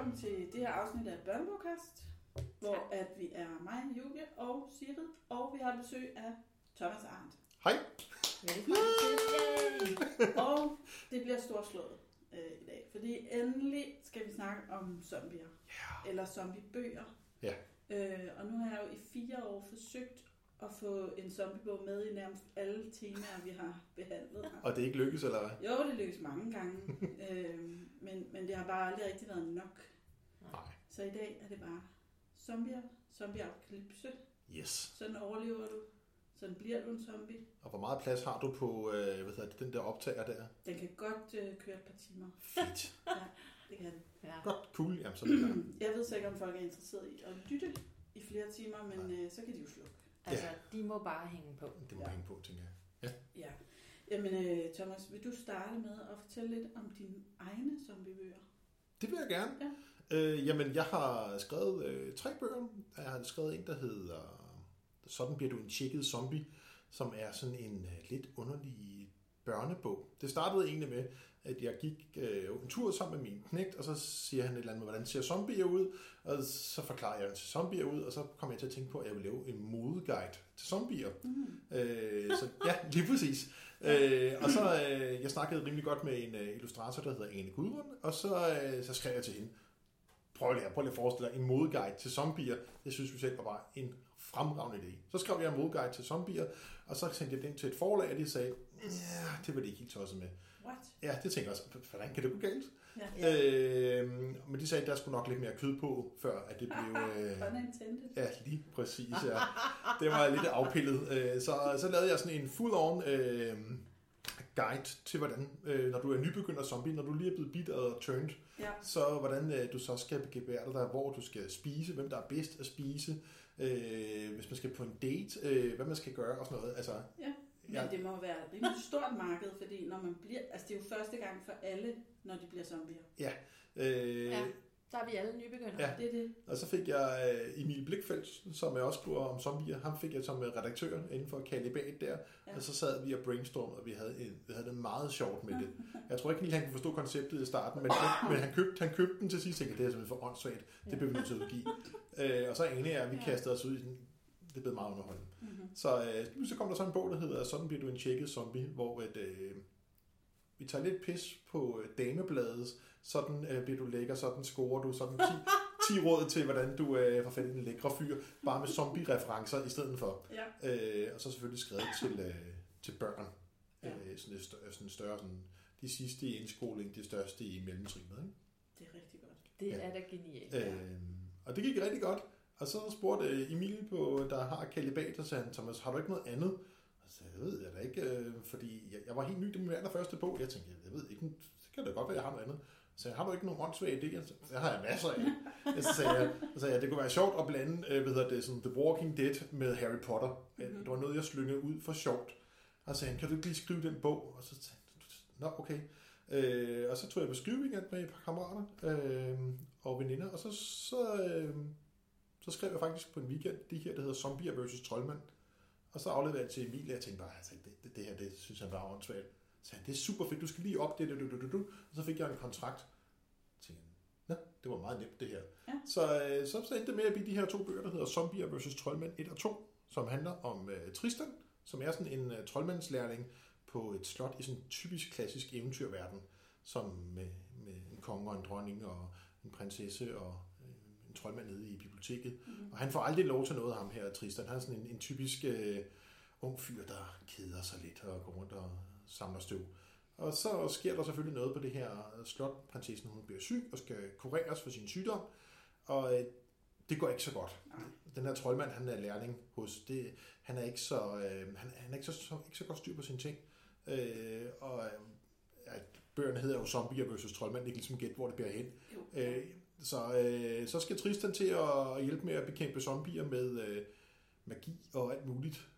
velkommen til det her afsnit af Børnebogkast, hvor at vi er mig, Julie og Sigrid, og vi har besøg af Thomas Arndt. Hej. Velkommen til. Og det bliver storslået øh, i dag, fordi endelig skal vi snakke om zombier, Ja. eller zombiebøger. Ja. Øh, og nu har jeg jo i fire år forsøgt at få en zombiebog med i nærmest alle temaer, vi har behandlet her. Og det er ikke lykkes, eller hvad? Jo, det lykkes mange gange, øh, men, men det har bare aldrig rigtig været nok. Nej. Så i dag er det bare zombier, zombieapokalypse. Yes. Sådan overlever du. Sådan bliver du en zombie. Og hvor meget plads har du på øh, hvad hedder det, den der optager der? Den kan godt øh, køre et par timer. Fedt. Ja, det kan den. Ja. Godt, cool. Jamen, så det der. Jeg ved så ikke, om folk er interesseret i at lytte i flere timer, men øh, så kan de jo slukke. Altså, de må bare hænge på. Det må Ja. ja. hænge på, tænker jeg. Ja. Jamen, øh, Thomas, vil du starte med at fortælle lidt om dine egne zombiebøger? Det vil jeg gerne. Ja. Øh, jamen, jeg har skrevet øh, tre bøger. Jeg har skrevet en, der hedder Sådan bliver du en tjekket zombie, som er sådan en øh, lidt underlig børnebog. Det startede egentlig med, at jeg gik øh, en tur sammen med min knægt, og så siger han et eller andet med, hvordan ser zombier ud, og så forklarer jeg, hvordan ser zombier ud, og så kommer jeg til at tænke på, at jeg vil lave en modeguide til zombier. Mm. Øh, så ja, lige præcis. Øh, og så, øh, jeg snakkede rimelig godt med en øh, illustrator, der hedder Ane Gudrun, og så, øh, så skrev jeg til hende, prøv lige, prøv lige at forestille dig, en modeguide til zombier, det synes vi selv var bare en fremragende idé. Så skrev jeg en modeguide til zombier, og så sendte jeg den til et forlag, og de sagde, ja, det var de ikke helt tosset med. What? Ja, det tænker jeg også, hvordan kan det gå galt? Ja. Øh, men de sagde, at der skulle nok lidt mere kød på, før at det blev... Øh. Ja, lige præcis. Ja. Det var lidt afpillet. Øh, Så, så lavede jeg sådan en full-on øh, guide til, hvordan, øh, når du er nybegynder zombie, når du lige er blevet bidt og turned, Ja. så hvordan øh, du så skal gebære dig, hvor du skal spise, hvem der er bedst at spise, øh, hvis man skal på en date, øh, hvad man skal gøre og sådan noget. Altså, Ja. Men Ja. det må være et rimelig stort marked, fordi når man bliver, altså det er jo første gang for alle, når de bliver zombier. ja. Øh, Ja, så er vi alle nybegyndere. Ja. Det er det. Og så fik jeg øh, Emil Blikfeldt, som jeg også skriver om zombier. Ham fik jeg som øh, redaktør inden for Kalibat der. Ja. Og så sad vi og brainstormede, og vi havde, en, vi havde det meget sjovt med det. Jeg tror ikke lige, han kunne forstå konceptet i starten, men, men han, købte, han købte den til sidst, og tænkte, det er simpelthen for åndssvagt. Det bliver vi nødt til at udgive. Øh, og så ene jeg, vi Ja. kastede os ud i den. Det blev meget underholdende. Mm-hmm. Så, øh, så kom der så en bog, der hedder Sådan bliver du en tjekket zombie, hvor et, øh, vi tager lidt pis på øh, damebladet. Sådan øh, bliver du lækker, sådan scorer du, sådan 10, 10 råd til, hvordan du øh, får fat i den lækre fyr, bare med zombie-referencer i stedet for. Ja. Øh, og så selvfølgelig skrevet til, øh, til børn. Ja. Ja. Øh, sådan, et større, sådan større, sådan, de sidste i indskoling, de største i mellemtrinet. Ikke? Det er rigtig godt. Det Ja. er da genialt. Øh, og det gik rigtig godt. Og så spurgte øh, Emil, på, der har Kalibat, og sagde han, Thomas, har du ikke noget andet? Så sagde jeg, det ved jeg da ikke, øh, fordi jeg, jeg var helt ny, det var min allerførste bog. Jeg tænkte, jeg ved ikke, det kan da godt være, jeg har noget andet. Så jeg, har du ikke nogen åndssvage idéer? Så det har jeg masser af. Så sagde jeg, så sagde jeg, det kunne være sjovt at blande, øh, hvad hedder det, sådan The Walking Dead med Harry Potter. Mhm. Mm-hmm. Det var noget, jeg slyngede ud for sjovt. Og så sagde han, kan du ikke lige skrive den bog? Og så jeg, nå okay. Øh, og så tog jeg på skriveweekend med et par kammerater øh, og veninder, og så, så, øh, så skrev jeg faktisk på en weekend det her, der hedder Zombier vs. Troldmand. Og så afleverede jeg til Emil, og jeg tænkte bare, altså, det, det, det her, det synes jeg var åndssvagt. Så han, det er super fedt, du skal lige op det, det, det, det, det. Og så fik jeg en kontrakt. Så jeg, Nå, det var meget nemt det her. Ja. Så, øh, så, så endte det med at blive de her to bøger, der hedder Zombier vs. Troldmænd 1 og 2, som handler om øh, Tristan, som er sådan en øh, troldmandslærling på et slot i sådan en typisk klassisk eventyrverden, som med, med en konge og en dronning og en prinsesse og troldmand nede i biblioteket. Mm-hmm. Og han får aldrig lov til noget, ham her, Tristan. Han er sådan en, en typisk øh, ung fyr, der keder sig lidt og går rundt og samler støv. Og så sker der selvfølgelig noget på det her slot. Prinsessen hun bliver syg og skal kureres for sin sygdom. Og øh, det går ikke så godt. Nej. Den her troldmand, han er lærling hos, det, han er ikke så, øh, han, han er ikke så, så, ikke så godt styr på sine ting. Øh, og øh, ja, bøgerne hedder jo Zombier vs. Troldmand, det kan ligesom gætte, hvor det bliver hen. Øh, så, øh, så skal Tristan til at hjælpe med at bekæmpe zombier med øh, magi og alt muligt.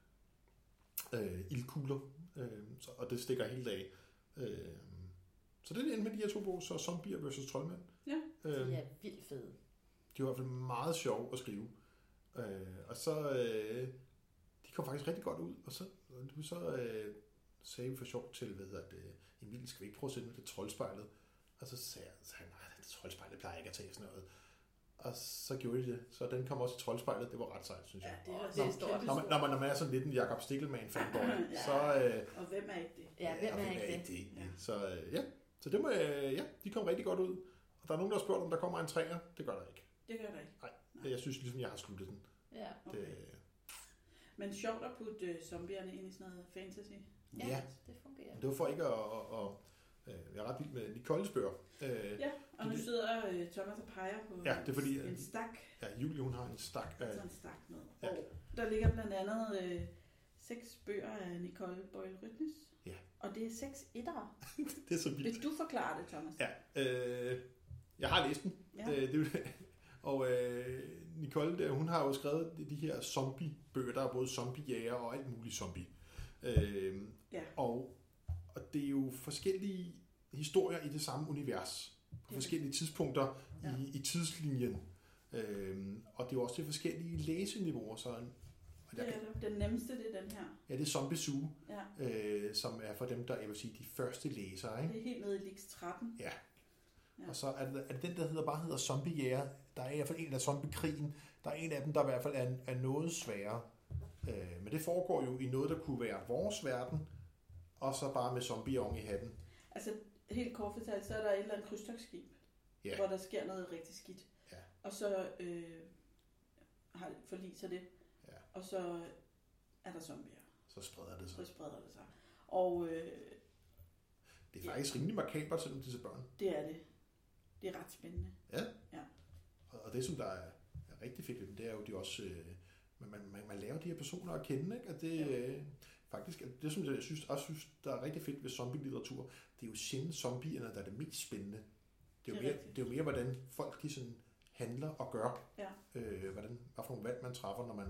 Øh, ildkugler. Øh, så, og det stikker helt af. Øh, så det er det med de her to bog, så Zombier vs. Troldmand. Ja. Øh, De er vildt fede. de var i hvert fald meget sjove at skrive. Øh, og så, øh, de kom faktisk rigtig godt ud, og så, så øh, sagde vi for sjov til, hvad hedder det, Emil, skal vi ikke prøve at sætte med det troldspejlet? Og så sagde jeg, så sagde jeg nej, troldspejlet plejer ikke at tage sådan noget. Og så gjorde de det. Så den kom også i troldspejlet. Det var ret sejt, synes Ja, jeg. det er, Åh, også det er et stort. Når man, når man, når man er sådan lidt en Jacob Stikkelmann fanboy, Ja. så, øh, Og hvem er ikke det? Ja, hvem og er ikke det? det? Ja. Så øh, ja, så det må, øh, ja, de kom rigtig godt ud. Og der er nogen, der har spurgt, om der kommer en træer. Det gør der ikke. Det gør der ikke. Nej. Jeg synes ligesom, jeg har sluttet den. Ja. Okay. Det, Men sjovt at putte øh, zombierne ind i sådan noget fantasy. ja, ja, det fungerer. det var for ikke at... at, at øh, jeg er ret vild med Nicole's bøger. Øh, Ja, og nu sidder øh, Thomas og peger på Ja, det er fordi, en stak. ja, Julie, hun har en stak af... Altså en stak med. Ja. Og der ligger blandt andet øh, seks bøger af Nicole Boyle Rytnes. Ja. Og det er seks ettere. Det er så vildt. Vil du forklare det, Thomas? Ja, øh, jeg har læst den. Ja. Øh, det, er jo det. Og øh, Nicole, der, hun har jo skrevet de, her zombie-bøger. Der er både zombiejæger og alt muligt zombie. Øh, Ja. og det er jo forskellige historier i det samme univers. På er forskellige tidspunkter Ja. i, i tidslinjen. Øh, og det er jo også til forskellige læseniveauer. Så, og Det der, er det. Den nemmeste, det er den her. ja, det er Zombie Zoo, Ja. øh, som er for dem, der jeg vil sige, de første læsere. Ikke? Det er helt nede i Lix 13. Ja. Ja. Og så er det, er det den, der hedder, bare hedder Zombiejæger. Der er i hvert fald en af zombiekrigen. Der er en af dem, der i hvert fald er, er noget sværere. Øh, men det foregår jo i noget, der kunne være vores verden, og så bare med zombier oven i hatten. Altså, helt kort fortalt, så er der et eller andet krydstogsskib, Ja. hvor der sker noget rigtig skidt. Ja. Og så øh, har forliser det. Ja. Og så er der zombier. Så spreder det Så sig. spreder det sig. Og øh, Det er faktisk rimelig makabert, selvom det er til børn. det er det. Det er ret spændende. Og og det, som der er, er rigtig fedt ved dem, det er jo, de også... Øh, man, man, man, man lærer de her personer at kende, ikke? Og det, Ja. øh, faktisk, at det som jeg synes, også synes, der er rigtig fedt ved zombie-litteratur, det er jo sjældent zombierne, der er det mest spændende. Det er, jo Det er mere, rigtigt. det er jo mere, hvordan folk de sådan handler og gør. Ja. Øh, hvordan, hvad for nogle valg man træffer, når man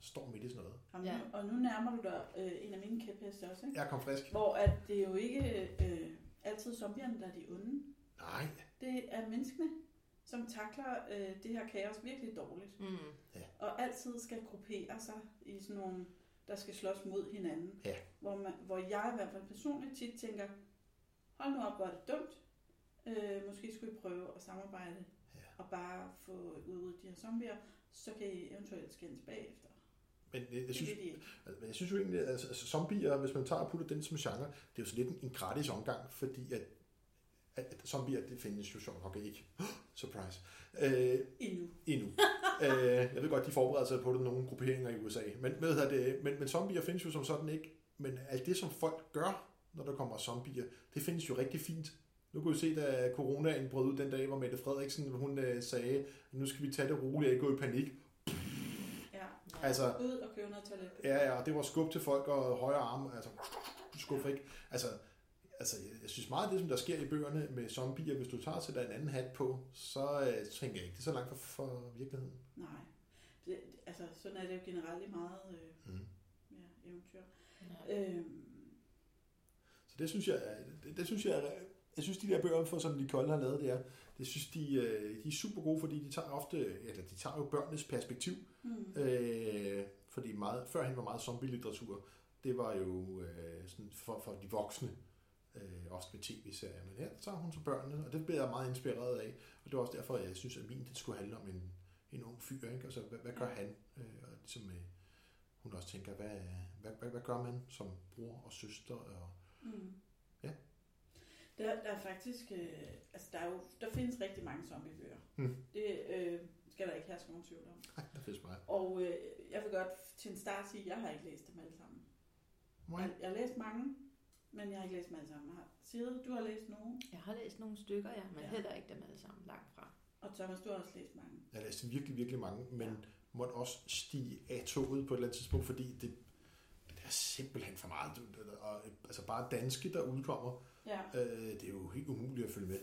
står midt i sådan noget. Jamen, Ja. ja. Og nu nærmer du dig øh, en af mine kæpheste også, ikke? Jeg kom frisk. Hvor at det er jo ikke øh, altid zombierne, der er de onde. Nej, Det er menneskene, som takler øh, det her kaos virkelig dårligt. Mm. Og altid skal gruppere sig i sådan nogle, der skal slås mod hinanden. Ja. Hvor, man, hvor jeg i hvert fald personligt tit tænker, hold nu op, hvor er det dumt. Øh, måske skulle I prøve at samarbejde Ja. og bare få udryddet de her zombier, så kan I eventuelt skændes bagefter. men jeg, jeg synes. Altså, men jeg synes jo egentlig, at altså, altså, zombier, hvis man tager og putter den som genre, det er jo så lidt en, en gratis omgang, fordi at, at, at zombier, det findes jo sjovt nok ikke. Surprise. Øh, Endnu. endnu. øh, jeg ved godt, de forbereder sig på det, nogle grupperinger i USA. Men, jeg det, men, men zombier findes jo som sådan ikke. Men alt det, som folk gør, når der kommer zombier, det findes jo rigtig fint. Nu kunne vi se, da coronaen brød ud den dag, hvor Mette Frederiksen hun øh, sagde, nu skal vi tage det roligt og ikke gå i panik. Ja. Altså, Ud og købe noget toilet. Ja, ja, og det var skub til folk og højre arme, altså skub ikke. Altså, altså, jeg- jeg synes meget af det, som der sker i bøgerne med zombier, hvis du tager til en anden hat på, så øh, tænker jeg ikke, det er så langt fra, for virkeligheden. Nej. Det, altså, sådan er det jo generelt i meget øh, Mm. ja, eventyr. Ja. Øhm, Så det synes jeg, er- det, det synes jeg, er- jeg synes de der bøger, for, som Nicole har lavet, det er, det synes de, øh, de er super gode, fordi de tager ofte, eller de tager jo børnenes perspektiv, hmm. Øh, fordi meget, førhen var meget zombie-litteratur, det var jo øh, sådan for, for de voksne, øh, også med tv-serier. Men her tager hun så børnene, og det bliver jeg meget inspireret af. Og det er også derfor, jeg synes, at min det skulle handle om en, en ung fyr. Ikke? Altså, hvad, hvad gør han? Øh, og ligesom, øh, hun også tænker, hvad, hvad, hvad, hvad gør man som bror og søster? Og, Mm. Ja. Der, der er faktisk, øh, altså der, er jo, der findes rigtig mange zombiebøger. Mm. Det øh, skal der ikke herske nogen tvivl om. nej, der findes meget. Og øh, jeg vil godt til en start sige, at jeg har ikke læst dem alle sammen. Jeg, jeg har læst mange, men jeg har ikke læst dem alle sammen. Har- Sigrid, du har læst nogen, Jeg har læst nogle stykker, ja, men Ja. heller ikke dem alle sammen langt fra. og Thomas, du har også læst mange. Jeg læste virkelig, virkelig mange, men Ja. måtte også stige af toget på et eller andet tidspunkt, fordi det, det er simpelthen for meget. Og, altså bare danske, der udkommer, Ja. øh, det er jo helt umuligt at følge med.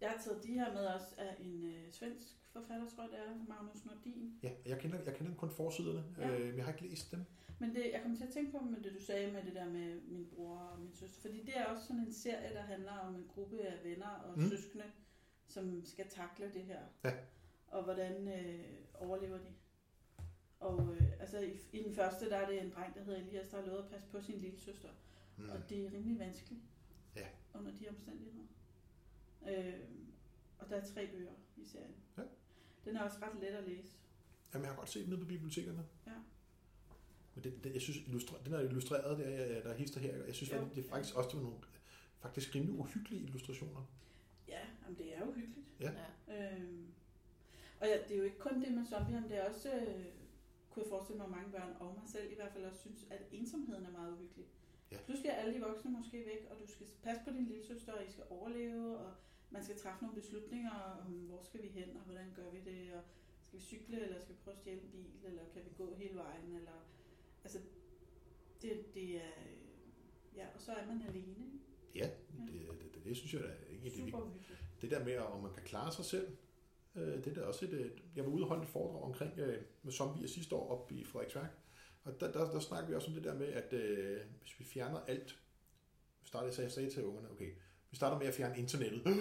Jeg har taget de her med også af en øh, svensk forfatter, tror jeg det er, Magnus Nordin. Ja, jeg kender, jeg kender kun forsiderne, Ja. øh, men jeg har ikke læst dem. Men det, jeg kom til at tænke på med det, du sagde med det der med min bror og min søster. Fordi det er også sådan en serie, der handler om en gruppe af venner og Mm. søskende, som skal takle det her. Ja. Og hvordan øh, overlever de. Og øh, altså i, i den første, der er det en dreng, der hedder Elias, der har lovet at passe på sin lille søster. Mm. Og det er rimelig vanskeligt. Ja. Under de omstændigheder. Øh, og der er tre bøger i serien. Ja. Den er også ret let at læse. Jamen, jeg har godt set den nede på bibliotekerne. Ja. Men det, det, jeg synes, illustre, den er illustreret, der, der er hister her. Jeg synes, Jo. faktisk, det er faktisk også det var nogle faktisk rimelig uhyggelige illustrationer. Ja, jamen det er jo hyggeligt. Ja. Ja. Øhm, og ja, det er jo ikke kun det med zombier, men det er også, øh, kunne jeg forestille mig, at mange børn og mig selv i hvert fald også synes, at ensomheden er meget uhyggelig. Ja. Pludselig er alle de voksne måske væk, og du skal passe på din lille søster, og I skal overleve, og man skal træffe nogle beslutninger om, hvor skal vi hen, og hvordan gør vi det, og skal vi cykle, eller skal vi prøve at stjæle en bil, eller kan vi gå hele vejen, eller... Altså, det, det er... øh, Ja, og så er man alene. ikke? Ja, det, det, det, det synes jeg da er ikke det, Super uhyggeligt. det der med, om man kan klare sig selv, øh, det er da også et, øh, jeg var ude og holde et foredrag omkring øh, med zombier sidste år op i Frederiksværk, og der, der, der snakker vi også om det der med, at øh, hvis vi fjerner alt, vi startede, så jeg sagde til ungerne, okay, vi starter med at fjerne internettet.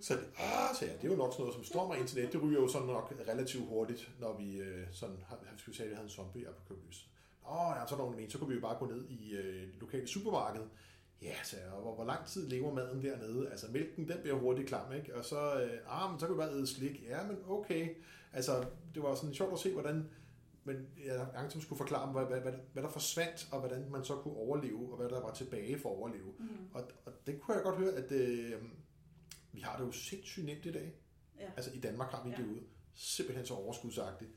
Så det, ah, så ja, det er jo nok sådan noget som strøm og internet, det ryger jo sådan nok relativt hurtigt, når vi øh, sådan, har, skal vi sige, at vi havde en zombie Åh, ja, så er der nogen, så kunne vi jo bare gå ned i øh, det lokale supermarked. Ja, så og hvor, hvor lang tid lever maden dernede? Altså mælken, den bliver hurtigt klam, ikke? Og så, øh, ah, men så kan vi bare æde slik. Ja, men okay. Altså, det var sådan sjovt at se, hvordan men jeg langsomt skulle forklare hvad, hvad, hvad, hvad der forsvandt, og hvordan man så kunne overleve, og hvad der var tilbage for at overleve. Mm. Og, og det kunne jeg godt høre, at øh, vi har det jo sindssygt nemt i dag. Ja. Altså i Danmark har vi Ja. det ud simpelthen så overskudsagtigt.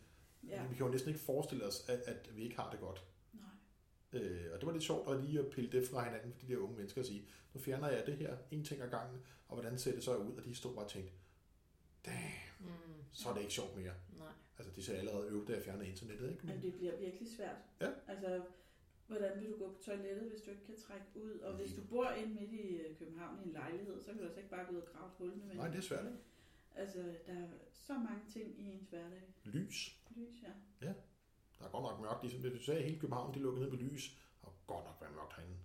Ja. Vi kan jo næsten ikke forestille os, at, at vi ikke har det godt. Nej. Øh, og det var lidt sjovt at lige at pille det fra hinanden for de der unge mennesker og sige, nu fjerner jeg det her, en ting ad gangen, og hvordan ser det så ud? Og de stod bare og tænkte, damn, Mm. så er det ikke sjovt mere. Nej. Altså de ser allerede øvet, da jeg fjerner internettet, ikke? Men Men, det bliver virkelig svært. Ja. Altså, hvordan vil du gå på toilettet, hvis du ikke kan trække ud? Og hvis du bor inde midt i øh, København i en lejlighed, så kan du altså ikke bare gå ud og grave et hul med nej, det er svært, ikke? Altså, der er så mange ting i ens hverdag. Lys. Lys, ja. Der er godt nok mørkt. Ligesom du sagde, hele København de lukket ned på lys, og godt nok være mørkt herinde.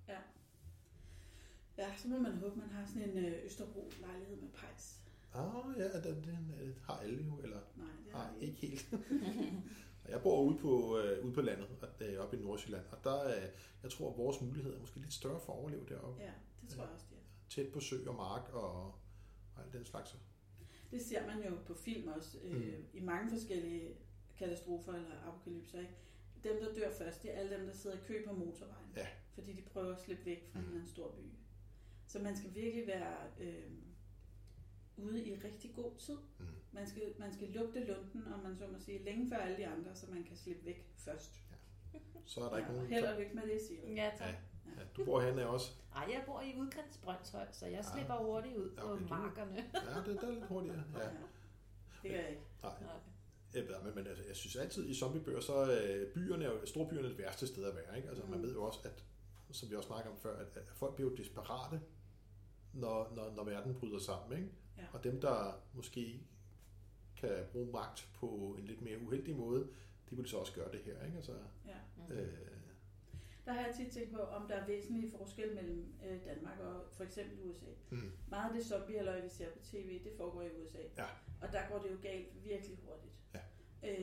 Ja, så må man håbe, man har sådan en øh, Østerbro-lejlighed med pejs. Ah, ja, den, den øh, har alle jo, eller Nej, det har ikke helt. Jeg bor ude på, øh, ude på landet, øh, oppe i Nordsjælland, og der, øh, jeg tror, at vores mulighed er måske lidt større for at overleve deroppe. Ja, det tror jeg også, det er. Tæt på sø og mark og, og alt den slags. Det ser man jo på film også, øh, Mm. i mange forskellige katastrofer eller apokalypser. Ikke? Dem, der dør først, det er alle dem, der sidder i kø på motorvejen. Ja. Fordi de prøver at slippe væk fra Mm. en eller anden stor by. Så man skal virkelig være øh, ude i rigtig god tid. Mm. Man skal, man skal lugte lunden, og man så må sige, længe før alle de andre, så man kan slippe væk først. Så er der ikke ja, nogen... held og lykke med det, siger jeg. Ja, tak. Ja. Ja, du bor henne også. Ej, jeg bor i udkants Brøndshøj, så jeg Ah. slipper hurtigt ud Ja, på okay, du- markerne. Ja, det, det er lidt hurtigere. Ja. Ja. Det gør jeg ikke. Nej. Nej. Ved, men, men altså, jeg synes altid i zombiebøger, så øh, byerne er jo, storbyerne er det værste sted at være. Ikke? Altså, man Mm. ved jo også, at, som vi også snakker om før, at, at folk bliver jo desperate, når, når, når verden bryder sammen. Ikke? Ja. Og dem, der måske kan bruge magt på en lidt mere uheldig måde, de vil så også gøre det her. Ikke? Altså, Ja. Mm. øh, Der har jeg tit tænkt på, om der er væsentlige forskel mellem øh, Danmark og for eksempel USA. mm, Meget af det zombie vi ser på tv, det foregår i USA. Ja. Og der går det jo galt virkelig hurtigt. Ja.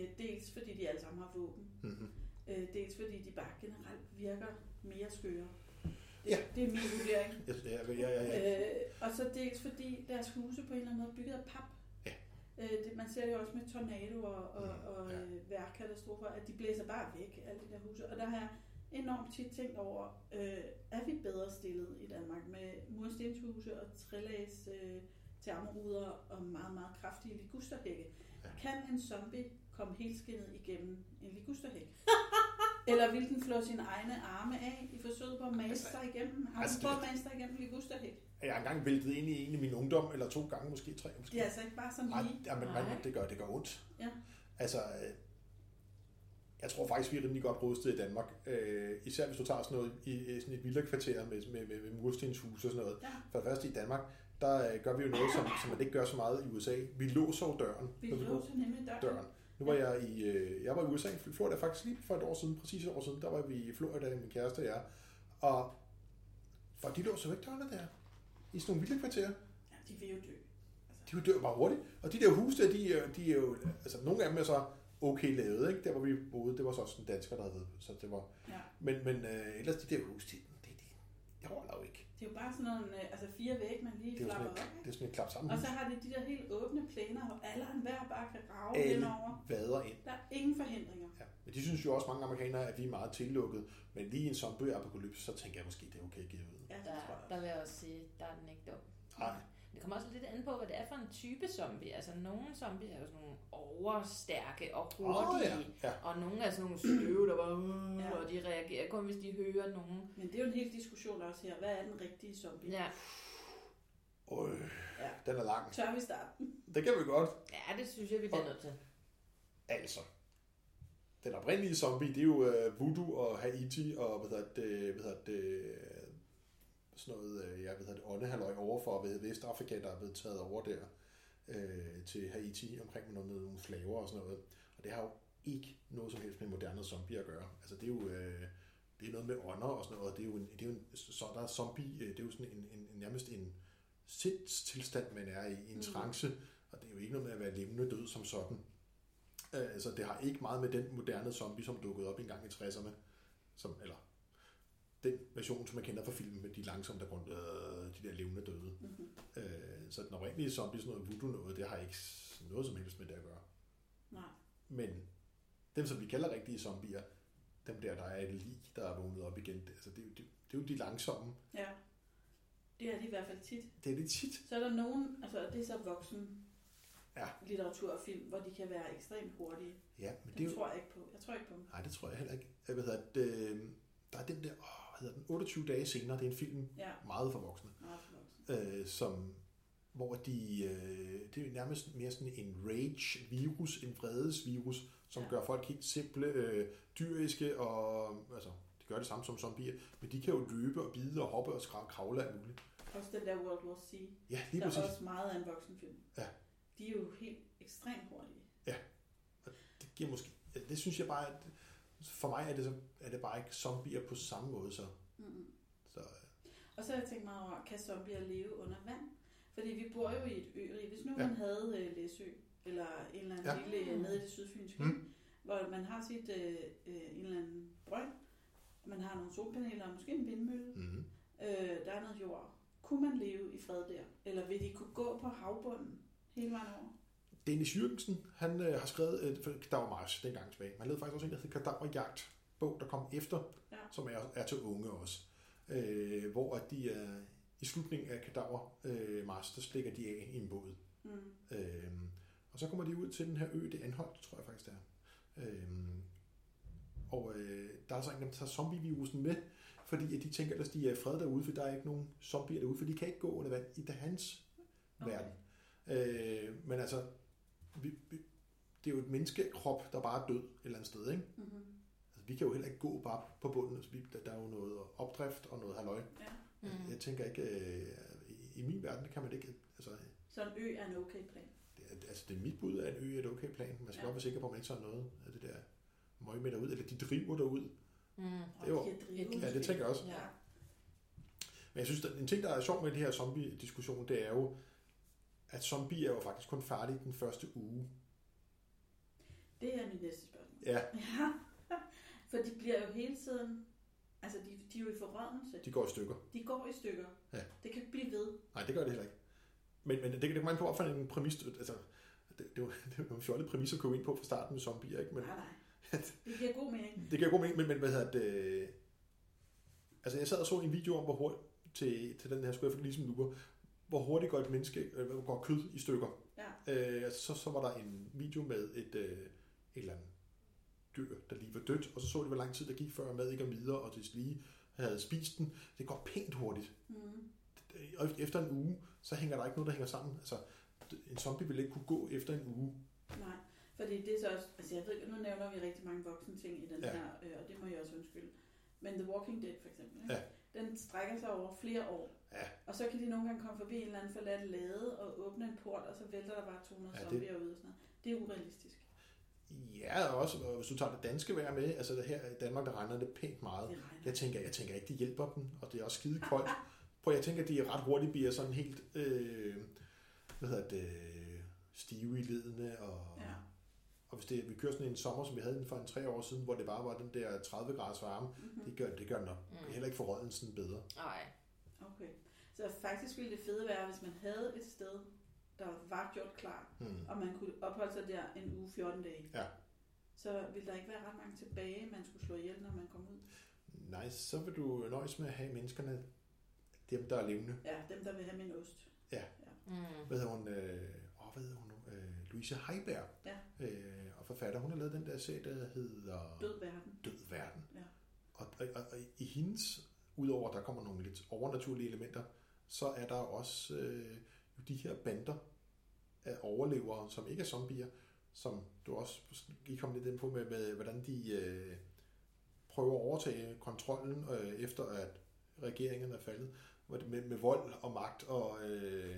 Øh, dels fordi de alle sammen har våben. mm, Øh, dels fordi de bare generelt virker mere skøre. Det, Ja. det er min vurdering. ja, ja, ja, ja. Øh, og så dels fordi deres huse på en eller anden måde er bygget af pap. Ja. Øh, det, man ser det jo også med tornadoer og, Mm, og ja. øh, vejrkatastrofer, at de blæser bare væk, alle de der huse. Og der har jeg enormt tit tænkt over, øh, er vi bedre stillet i Danmark med murstenshuse og trælags øh, termoruder og meget, meget kraftige ligusterhække? Ja. Kan en zombie komme helt skinnet igennem en ligusterhæk? Eller vil den flå sine egne arme af i forsøget på at mase Altså, sig igennem? Har altså, du prøvet at mase dig igennem en ligusterhæk? Jeg har engang væltet ind i en i min ungdom, eller to gange, måske tre. Måske. Det er altså ikke bare sådan Nej, lige. ja, men, Nej. man, det, gør, det gør ondt. Ja. Altså, jeg tror faktisk, vi er rimelig godt rustet i Danmark. Øh, især hvis du tager sådan noget i, sådan et villakvarter med, med, med, med murstenshus og sådan noget. Ja. For det første i Danmark, der øh, gør vi jo noget, som, som man ikke gør så meget i USA. Vi låser jo døren. Vi låser nemlig døren. døren. Nu var jeg i, øh, jeg var i USA, i Florida faktisk lige for et år siden, præcis et år siden, der var vi i Florida, min kæreste og jeg. Og folk, de låser jo ikke dørene der. I sådan nogle villakvarterer. Ja, de vil jo dø. De vil dø bare hurtigt. Og de der huse der, de, de er jo, altså nogle af dem er så okay lavet, ikke? Der hvor vi boede, det var så også en dansker, der havde, så det var, Ja. men, men øh, ellers de der huse, de, de, de, de holder jo ikke. Det er jo bare sådan nogle, øh, altså fire væg, man lige Det er flapper op. ikke? det er sådan et klap sammen Og hus. så har de de der helt åbne plæner, hvor alle og enhver bare kan rage Alle henover. vader ind. Der er ingen forhindringer. Ja. Men de synes jo også, mange amerikanere, at vi er meget tillukket. Men lige en zombie-apokalypse, så tænker jeg måske, det er okay givet ud. Ja, det Der, tror jeg der vil jeg også sige, der er den ikke dum. Nej. Det kommer også lidt an på, hvad det er for en type zombie. Altså, nogle zombier er jo sådan nogle overstærke og hurtige. Åh, ja. ja. Og nogle er sådan nogle sløve, der bare, uh, Ja. og de reagerer kun, hvis de hører nogen. Men det er jo en hel diskussion også her. Hvad er den rigtige zombie? Ja, Øh, Ja. den er lang. Tør vi starte? Det kan vi godt. ja det synes jeg, vi bliver nødt til. Altså, den oprindelige zombie, det er jo uh, voodoo og Haiti og hvad hedder det, hvad hedder det, sådan noget, uh, jeg ved det, åndehalløj overfor ved Vestafrika, der er blevet taget over der uh, til Haiti omkring med nogle, nogle slaver og sådan noget. Og det har jo ikke noget som helst med moderne zombie at gøre. Altså det er jo uh, det er noget med ånder og sådan noget. og Det er jo en, det er jo en, så der er zombie, uh, det er jo sådan en, en, en nærmest en sindstilstand, man er i, en Mhm. trance. Og det er jo ikke noget med at være levende død som sådan. Øh, Altså, det har ikke meget med den moderne zombie, som dukkede op engang i 60'erne. Som, eller den version, som man kender fra filmen med de langsomme, der rundt, øh, de der levende døde. Mm-hmm. Øh, så den oprindelige zombie, sådan noget voodoo noget, det har ikke noget som helst med det at gøre. Nej. Men dem, som vi kalder rigtige zombier, dem der, der er et lig, der er vågnet op igen, det, altså, det, er jo- det, det er jo de langsomme. Ja. Det er de i hvert fald tit. Det er lidt tit. Så er der nogen, altså det er så voksen Ja. litteratur og film, hvor de kan være ekstremt hurtige. Ja, men det Det er jo, tror jeg ikke på. Jeg tror ikke på dem. Nej, det tror jeg heller ikke. Jeg ved, at, øh, der er den der, åh, hedder den, 28 dage senere, det er en film Ja, meget for voksne. meget for voksen. øh, som, hvor de, øh, det er nærmest mere sådan en rage-virus, en vredesvirus, som Ja. gør folk helt simple, øh, dyriske, og altså, de gør det samme som zombier, men de kan jo løbe og bide og hoppe og skra- kravle alt muligt. Også den der World War C. Ja, lige der præcis. er også meget af en voksenfilm. Ja. De er jo helt ekstremt hurtige. Det giver måske, det synes jeg bare, at for mig er det, så, er det bare ikke zombier på samme måde, så, Mm-hmm. så Og så har jeg tænkt meget over, kan zombier leve under vand? Fordi vi bor jo i et ørig. Hvis nu Ja. man havde øh, Læsø, eller en eller anden Ja. lille øh, nede i det sydfynske, Mm. mm. hvor man har sit øh, øh, en eller anden brønd, man har nogle solpaneler og måske en vindmølle, mm, øh, der er noget jord. Kunne man leve i fred der? Eller vil de kunne gå på havbunden hele vejen over? Dennis Jürgensen, han øh, har skrevet et for Kadavermarsch dengang tilbage. Man lavede faktisk også en, der hedder Kadaverjagt, bog, der kom efter, Ja. som er, er til unge også. Øh, hvor at de er i slutningen af Kadaver øh, Mars, der stikker de af i en båd. Mm. Øh, og så kommer de ud til den her ø, det er Anholt, tror jeg faktisk det er. Øh, og øh, der er så en, der tager zombievirusen med, fordi at de tænker, at de er fred derude, for der er ikke nogen zombier derude, for de kan ikke gå under vand i det hans Okay. verden. Øh, men altså, vi, vi, det er jo et menneskekrop, der bare er død et eller andet sted, ikke? Mm-hmm. Altså, vi kan jo heller ikke gå bare på bunden. Altså, vi, der, der er jo noget opdrift og noget halløj. Ja. Mm. Mm. Jeg tænker ikke, øh, i, i min verden, det kan man ikke, altså, Så en ø er en okay plan. det, altså, det er mit bud af en ø er et okay plan. Man skal Ja. godt være sikker på, at man ikke tager noget af det der møg med derud, eller de driver derud. Mm. Og Det er jo- Ja, det tænker jeg også. Ja. Men jeg synes, at en ting, der er sjov med det her zombie-diskussion, det er jo, at zombie er jo faktisk kun farlige den første uge. Det er mit næste spørgsmål. Ja, Ja, for de bliver jo hele tiden, altså de, de er jo i forrådnelse. de går i stykker. De går i stykker. Ja. Det kan blive ved. Nej, det gør det heller ikke. Men, men det, det kommer an på, for en præmis, altså, det, det, jo en fjollet præmis at komme ind på fra starten med zombier, ikke? Men Nej, nej. Det giver god mening. det giver god mening, men, men hvad hedder det, altså jeg sad og så en video om, hvor hurtigt, til, til den her, skulle jeg ligesom lurer, hvor hurtigt går et menneske, øh, går kød i stykker. Ja. Øh, altså, så, så var der en video med et, øh, et eller andet dyr, der lige var dødt, og så så de, hvor lang tid der gik, før mad ikke kom videre, og det lige havde spist den. Det går pænt hurtigt. Mm. Og efter en uge, så hænger der ikke noget, der hænger sammen. Altså, en zombie vil ikke kunne gå efter en uge. Nej, fordi det er så også, altså jeg ved ikke, nu nævner vi rigtig mange voksne ting i den ja. her, øh, og det må jeg også undskylde. Men The Walking Dead for eksempel, ikke? Ja. Den strækker sig over flere år. Ja. Og så kan de nogle gange komme forbi en eller anden forladt lade og åbne en port, og så vælter der bare 200 Ja, det- zombier ud og sådan noget. Det er urealistisk. Ja, og også, og hvis du tager det danske vejr med, altså det her i Danmark, der regner det pænt meget. Det regner. Jeg tænker, jeg tænker ikke, de hjælper dem, og det er også skide koldt. Prøv, jeg tænker, de ret hurtigt bliver sådan helt, øh, hvad hedder det, stive i ledene, og, Ja. Og hvis det, vi kører sådan en sommer, som vi havde den for en tre år siden, hvor det bare var den der 30 graders varme, Mm-hmm. det gør, det gør nok Mm. heller ikke forrådelsen bedre. Nej. Okay. Så faktisk ville det fede være, hvis man havde et sted, der var gjort klar, Hmm. og man kunne opholde sig der en uge 14 dage. Ja. Så ville der ikke være ret mange tilbage, man skulle slå ihjel, når man kom ud. Nej, så vil du nøjes med at have menneskerne, dem der er levende. Ja, dem der vil have min ost. Mm. Hvad hedder hun? Øh, åh, hvad hedder hun nu? Øh, Louise Heiberg. Ja. Øh, forfatter. Hun har lavet den der serie, der hedder Død verden. Død Verden. Ja. Og, og, og, i hendes, udover at der kommer nogle lidt overnaturlige elementer, så er der også øh, jo de her bander af overlevere, som ikke er zombier, som du også I kom lidt ind på med, med hvordan de øh, prøver at overtage kontrollen øh, efter at regeringen er faldet med, med vold og magt og øh,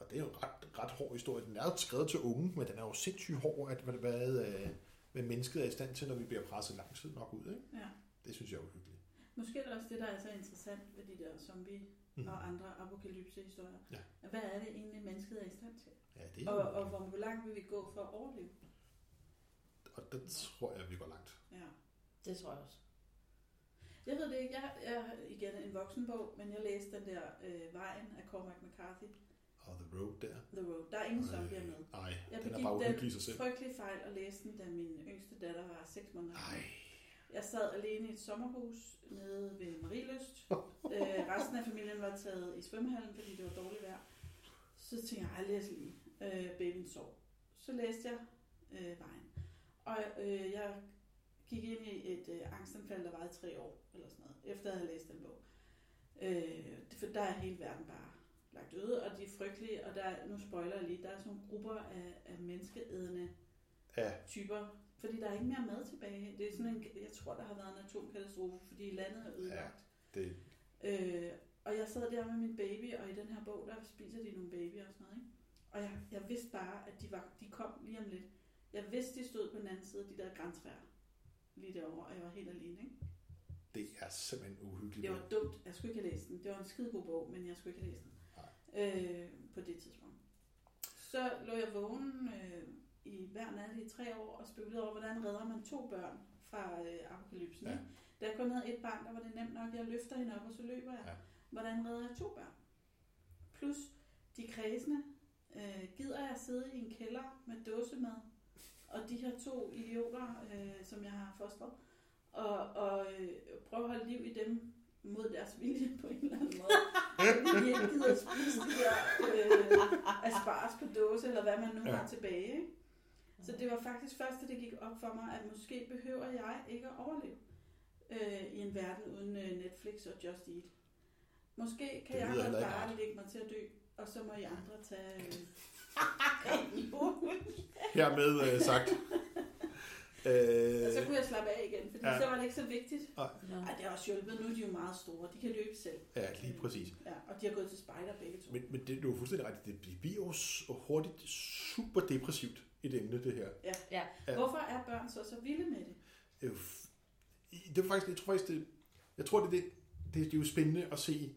og det er jo en ret, ret hård historie. Den er jo skrevet til unge, men den er jo sindssygt hård, at hvad, hvad, øh, hvad mennesket er i stand til, når vi bliver presset lang tid nok ud. Ikke? Ja. Det synes jeg er uhyggeligt. Måske er det også det, der er så interessant ved de der zombie Mhm. og andre apokalypse-historier. Ja. Hvad er det egentlig, mennesket er i stand til? Ja, det er Og, og hvor, langt vil vi gå for at overleve? og der tror jeg, vi går langt. Ja. Det tror jeg også. Jeg ved det ikke. Jeg, jeg er igen en voksenbog, men jeg læste den der øh, Vejen af Cormac McCarthy. Og The Road der. The Road. Der er ingen zombier med. Nej, Jeg den er bare uhyggelig i sig selv. frygtelige fejl at læse den, da min yngste datter var 6 måneder. Nej. Jeg sad alene i et sommerhus nede ved Marieløst. øh, resten af familien var taget i svømmehallen, fordi det var dårligt vejr. Så tænkte jeg, ej, læs lige. Øh, babyen sov. Så læste jeg øh, Vejen. Og øh, jeg gik ind i et øh, angstanfald, der varede i tre år, eller sådan noget, efter jeg havde læst den bog. Øh, det- for der er hele verden bare lagt øde, og de er frygtelige, og der er, nu spoiler jeg lige, der er sådan nogle grupper af, af menneskeædende Ja, typer, fordi der er ikke mere mad tilbage. Det er sådan en, jeg tror, der har været en atomkatastrofe, fordi landet er ødelagt. det, Øh, og jeg sad der med min baby, og i den her bog, der spiser de nogle babyer og sådan noget. Ikke? Og jeg, jeg vidste bare, at de, var, de kom lige om lidt. Jeg vidste, de stod på den anden side af de der græntræer. Lige derovre, og jeg var helt alene. Ikke? det er simpelthen uhyggeligt. Det var dumt. Jeg skulle ikke have læst den. Det var en skide god bog, men jeg skulle ikke have læst den. Øh, på det tidspunkt. Så lå jeg vågen øh, i hver nat i tre år og spekulerede over, hvordan redder man to børn fra øh, apokalypsen. Ja. Da jeg kun havde et barn, der var det nemt nok. Jeg løfter hende op, og så løber jeg. Ja. Hvordan redder jeg to børn? Plus de kredsende. Øh, gider jeg sidde i en kælder med dåsemad? Og de her to idioter, øh, som jeg har fostret, og, og øh, prøve at holde liv i dem mod deres vilje på en eller anden måde. Fordi de ikke gider at spise de der øh, asparges på dåse, eller hvad man nu Ja. har tilbage. Ikke? Så det var faktisk først, da det gik op for mig, at måske behøver jeg ikke at overleve øh, i en verden uden øh, Netflix og Just Eat. Måske kan jeg godt bare lægge mig til at dø, og så må I andre tage øh, Hermed øh, sagt. Og så Øh, kunne jeg slappe af igen, fordi Ja. så var det ikke så vigtigt. Nå. Ej, det har også hjulpet. Nu er de jo meget store. De kan løbe selv. ja, lige præcis. Ja, og de har gået til spejder begge to. Men, men det, du er fuldstændig ret. Det bliver jo hurtigt super depressivt et emne, det her. Ja. Ja. Hvorfor er børn så så vilde med det? Det er jo f- i- det er faktisk, jeg tror faktisk, det, jeg tror, det, det, det, det er jo spændende at se,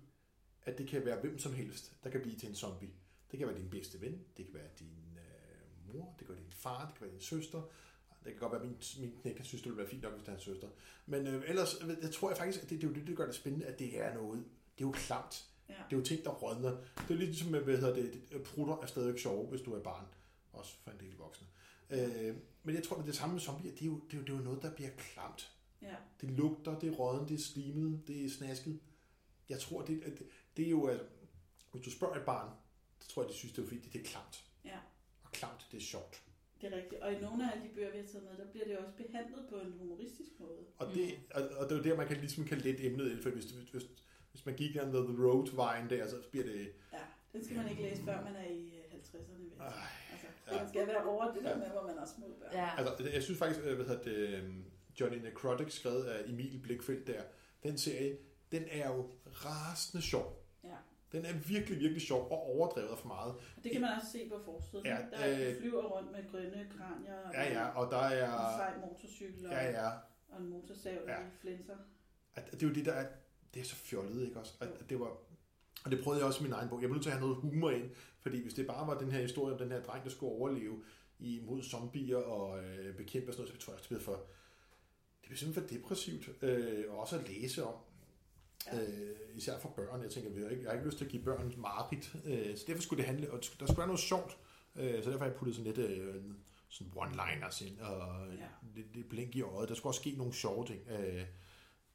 at det kan være hvem som helst, der kan blive til en zombie. Det kan være din bedste ven, det kan være din øh, mor, det kan være din far, det kan være din søster. Det kan godt være, at min, min knæk synes, det ville være fint nok, hvis det er hans søster. Men øh, ellers, jeg, jeg tror jeg faktisk, at det, det er jo det, der gør det spændende, at det er noget. Det er jo klamt. Ja. Det er jo ting, der rådner. Det er ligesom, med, hvad hedder det, prutter er stadigvæk sjove, hvis du er barn. Også for en del voksne. Øh, men jeg tror, er det samme med zombier. Det er jo, det er jo, det er jo noget, der bliver klamt. Ja. Det lugter, det er rådden, det er slimet, det er snasket. Jeg tror, det, det, det er jo, at hvis du spørger et barn, så tror jeg, de synes, det er fordi, det er klamt. Ja. Og klamt, det er sjovt. Det er rigtigt. Og i nogle af alle de bøger, vi har taget med, der bliver det også behandlet på en humoristisk måde. Og det, og, og det er jo der, man kan ligesom kan lette emnet ind, for hvis, hvis, hvis, hvis man gik an the road-vejen der, så bliver det... Ja, den skal man ikke læse, før man er i øh, 50'erne. Vel? Ej, Altså, ja. den skal være over det der Ja. med, hvor man har små børn. Ja. Altså, jeg synes faktisk, øh, hvad hedder det, øhm, Johnny Necrotic skrevet af Emil Blikfeldt der, den serie, den er jo rasende sjov. Den er virkelig, virkelig sjov og overdrevet for meget. Og det kan man også se på forsiden. Ja, der er, øh, flyver rundt med grønne kranier og Ja, ja, og der er... sej motorcykel og, Ja, ja. og en motorsav, Ja. der flænser. Det er jo det, der er... Det er så fjollet, ikke også? At, at det var... Og det prøvede jeg også i min egen bog. Jeg blev nødt til at have noget humor ind, fordi hvis det bare var den her historie om den her dreng, der skulle overleve imod zombier og øh, bekæmpe og sådan noget, så tror jeg det blev for... Det blev simpelthen for depressivt. Øh, og også at læse om. Ja. Øh, især for børn. Jeg tænker, vi har ikke, jeg har ikke lyst til at give børn mareridt. Øh, så derfor skulle det handle, og der skulle være noget sjovt. Øh, så derfor har jeg puttet sådan lidt øh, sådan one-liners ind, og Ja. lidt, lidt blink i øjet. Der skulle også ske nogle sjove ting. Øh,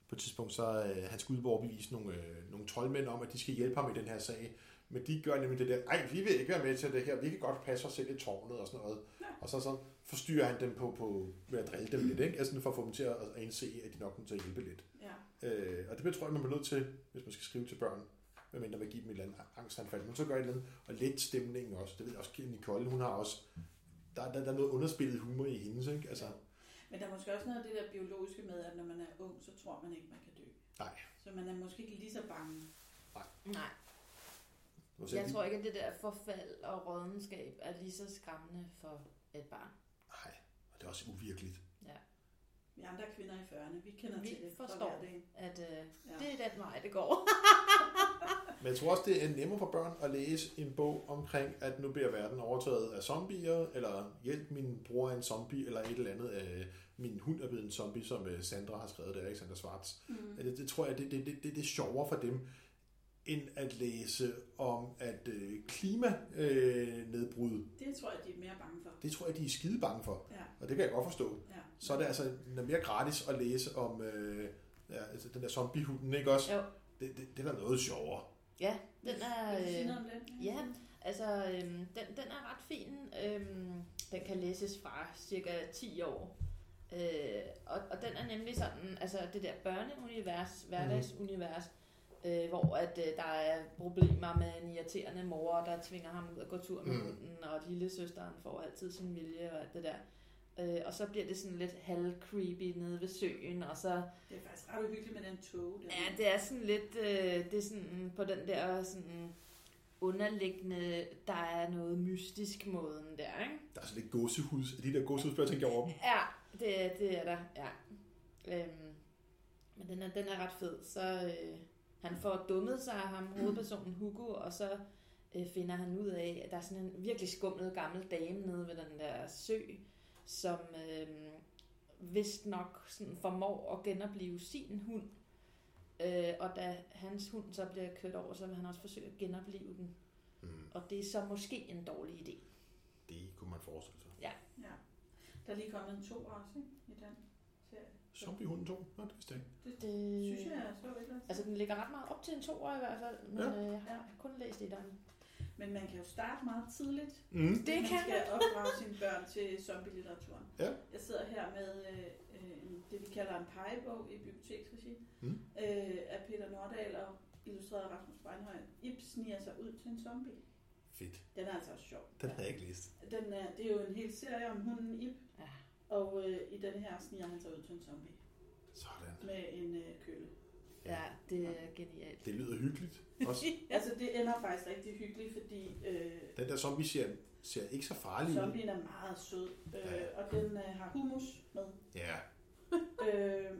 på et tidspunkt, så øh, han skulle ud overbevise nogle, øh, nogle troldmænd om, at de skal hjælpe ham i den her sag. Men de gør nemlig det der, ej, vi vil ikke være med til det her, vi kan godt passe os selv i tårnet og sådan noget. Ja. Og så, så forstyrrer han dem på, på ved at drille dem lidt, ikke? Altså for at få dem til at, at indse, at de nok kommer til at hjælpe lidt. Ja. Øh, og det tror jeg, man bliver nødt til, hvis man skal skrive til børn, medmindre man give dem et eller andet angstanfald. Men så gør et eller andet, og let stemningen også. Det ved jeg også, Nicole, hun har også, der, der, der er noget underspillet humor i hendes, ikke? Altså, Men der er måske også noget af det der biologiske med, at når man er ung, så tror man ikke, man kan dø. nej. Så man er måske ikke lige så bange. Nej, selv jeg tror ikke, at det der forfald og rådenskab er lige så skræmmende for et barn. Nej, og det er også uvirkeligt. Vi andre kvinder i 40'erne, vi kender Vi til det fra forstår. hverdagen. At øh, Ja. det er den vej, det går. Men jeg tror også, det er nemmere for børn at læse en bog omkring, at nu bliver verden overtaget af zombier, eller hjælp, min bror er en zombie, eller et eller andet. Øh, min hund er blevet en zombie, som øh, Sandra har skrevet, det er Alexander Schwartz. Mm. Det, det tror jeg, det, det, det, det, det er sjovere for dem, end at læse om at øh, klimanedbrud. Øh, nedbrud. Det tror jeg, de er mere bange for. det tror jeg, de er skide bange for. Ja, Og det kan jeg godt forstå. ja. Så er det altså mere gratis at læse om øh, ja, altså den der zombiehunden, ikke også? Jo. Det, det, det er da noget sjovere. Ja, den er... Øh, den? ja, altså øhm, den, den er ret fin. Øhm, den kan læses fra cirka 10 år. Øh, og, og den er nemlig sådan, altså det der børneunivers, hverdagsunivers, øh, hvor at øh, der er problemer med en irriterende mor, der tvinger ham ud at gå tur med Mm. mm. hunden, og lille søsteren får altid sin vilje og alt det der. Øh, og så bliver det sådan lidt halv-creepy nede ved søen, og så Det er faktisk ret uhyggeligt med den tog. Der. Ja, det er sådan lidt, øh, det er sådan på den der sådan underliggende, der er noget mystisk måden der, ikke? Der er sådan lidt gåsehus. De der gåsehus, før jeg tænker over dem. Ja, det, det er der, ja. Øhm, men den er, den er ret fed, så øh, han får dummet sig af ham, hovedpersonen Hugo, og så øh, finder han ud af, at der er sådan en virkelig skummel gammel dame nede ved den der sø, som øh, vist nok sådan formår at genopleve sin hund. Øh, og da hans hund så bliver kørt over, så vil han også forsøge at genopleve den. Mm, Og det er så måske en dårlig idé. det kunne man forestille sig. Ja. Der er lige kommet en to også, ikke? I den serie. Zombiehunden 2? Nå, det vidste jeg ikke. Det, Det, synes jeg, jeg så ikke. Altså, den ligger ret meget op til en toer i hvert fald, men Ja. ja. øh, jeg har kun læst det den. Men man kan jo starte meget tidligt. Mm. Det man kan skal opdrage sine børn til zombielitteraturen. Ja. Jeg sidder her med øh, det, vi kalder en pegebog i biblioteksregi Mm. øh, af Peter Nordahl og illustreret af Rasmus Beinhøj. Ib sniger sig ud til en zombie. Fedt. Den er altså også sjov. Den har jeg ikke læst. Den er, det er jo en hel serie om hunden Ib, Ja. og øh, i den her sniger han sig ud til en zombie Sådan. med en øh, køle. Ja, det er genialt. Det lyder hyggeligt. Også. Altså det ender faktisk rigtig hyggeligt, fordi øh, Den der zombie ser, ser ikke så farlig ud. zombien er meget sød, øh, Ja. og den øh, har hummus med. Ja. Øh,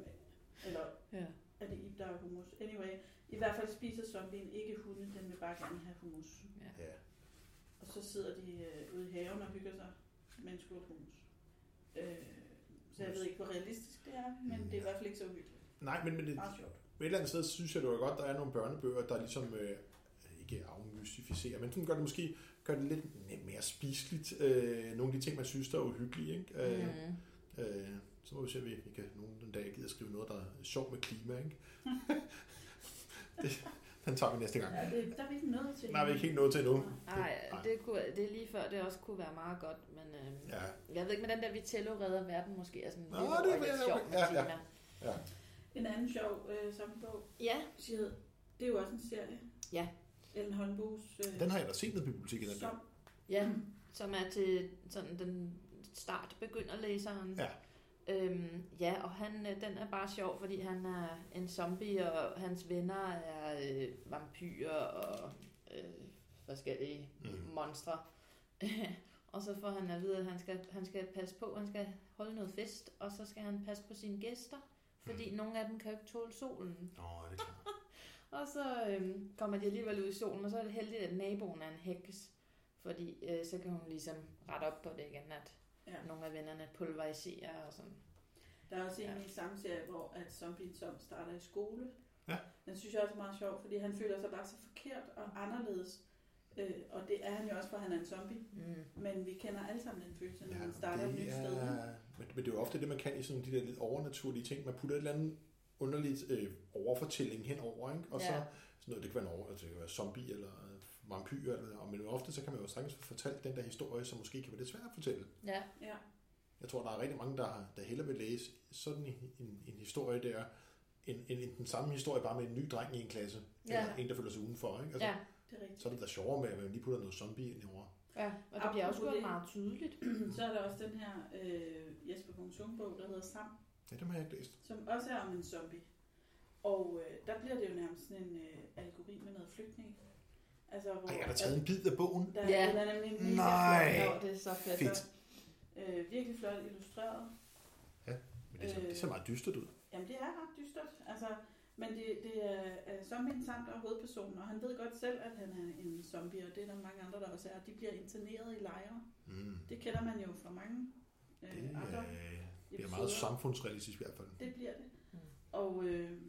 eller Ja. er det Ib, der har hummus? Anyway, i hvert fald spiser zombien ikke hunde, den vil bare gerne have hummus. ja. Og så sidder de øh, ude i haven og hygger sig en skål hummus. Øh, så jeg ved ikke, hvor realistisk det er, men det er i hvert fald ikke så uhyggeligt. Nej, men, men det, Meget sjovt. Et eller andet sted synes jeg, det var godt, der er nogle børnebøger, der ligesom øh, ikke afmystificerer, men sådan gør det måske gør det lidt mere spiseligt. Øh, nogle af de ting, man synes, der er uhyggelige. Ikke? Øh, Mm. øh, så må vi se, om vi kan nogle den dag gider skrive noget, der er sjovt med klima. Ikke? det, den tager vi næste gang. Ja, det, der er vi ikke nået til. Nej, vi er ikke helt nået til endnu. Nej, det, kunne, det er lige før, det også kunne være meget godt, men øh, Ja, jeg ved ikke, med den der Vitello redder verden måske er sådan Nå, lidt, det er- lidt ja, sjov okay. med Ja, ja. klima. ja. En anden sjov øh, samlebog, Ja, siger, det er jo også en serie. Ja. Ellen Holmbos øh, Den har jeg da set nede på biblioteket. Den der. som. ja, som er til sådan den start begynder læseren. Ja. Øhm, ja, og han, øh, den er bare sjov, fordi han er en zombie, og hans venner er øh, vampyrer og øh, forskellige Mhm. mm. monstre. og så får han at vide, at han skal, han skal passe på, han skal holde noget fest, og så skal han passe på sine gæster, fordi Mhm. nogle af dem kan jo ikke tåle solen. Nå, det er klart. Og så øhm, kommer de alligevel ud i solen, og så er det heldigt, at naboen er en heks. Fordi øh, så kan hun ligesom rette op på det igen, at Ja. nogle af vennerne pulveriserer og sådan. Der er også en Ja. i samme serie, hvor at zombien som starter i skole, Ja. Den synes jeg også er meget sjov, fordi han føler sig bare så forkert og anderledes. Øh, og det er han jo også, for han er en zombie. Mm. Men vi kender alle sammen den følelse, når Ja, man starter et det nyt sted. er, men, men det er jo ofte det, man kan i sådan de der lidt overnaturlige ting. Man putter et eller andet underligt øh, overfortælling henover, ikke? Og så Ja. sådan noget, det kan være, en over, altså, det kan være zombie eller øh, vampyr, eller, og men ofte så kan man jo sagtens få fortalt den der historie, som måske kan være lidt svær at fortælle. Ja. Ja. Jeg tror, der er rigtig mange, der, der hellere vil læse sådan en, en, en historie der, end, end, end den samme historie, bare med en ny dreng i en klasse. Ja. Eller en, der føler sig udenfor. Ikke? Altså, ja. Det er rigtigt. Så er det da sjovere med, at man lige putter noget zombie ind over. Ja, og det bliver også gjort meget tydeligt. Så er der også den her øh, Jesper Bunds bog, der hedder Sam, Ja, dem har jeg ikke læst. som også er om en zombie. Og øh, der bliver det jo nærmest sådan en øh, algori med noget flygtning. Altså, hvor, Ej, jeg har taget en bid af bogen. Der, Ja. Den er nemlig mega Nej. flot. Det er så fedt. Fedt. Øh, virkelig flot illustreret. Men det ser, det ser meget dystert ud. Jamen, det er ret dystert. Altså, men det, det er, er zombien samt og hovedpersonen, og han ved godt selv, at han er en zombie, og det er der mange andre, der også er. De bliver interneret i lejre. Mm. Det kender man jo fra mange øh, Det andre øh, bliver episoder. meget samfundsrealistisk i hvert fald. Det bliver det. Mm. Og øh,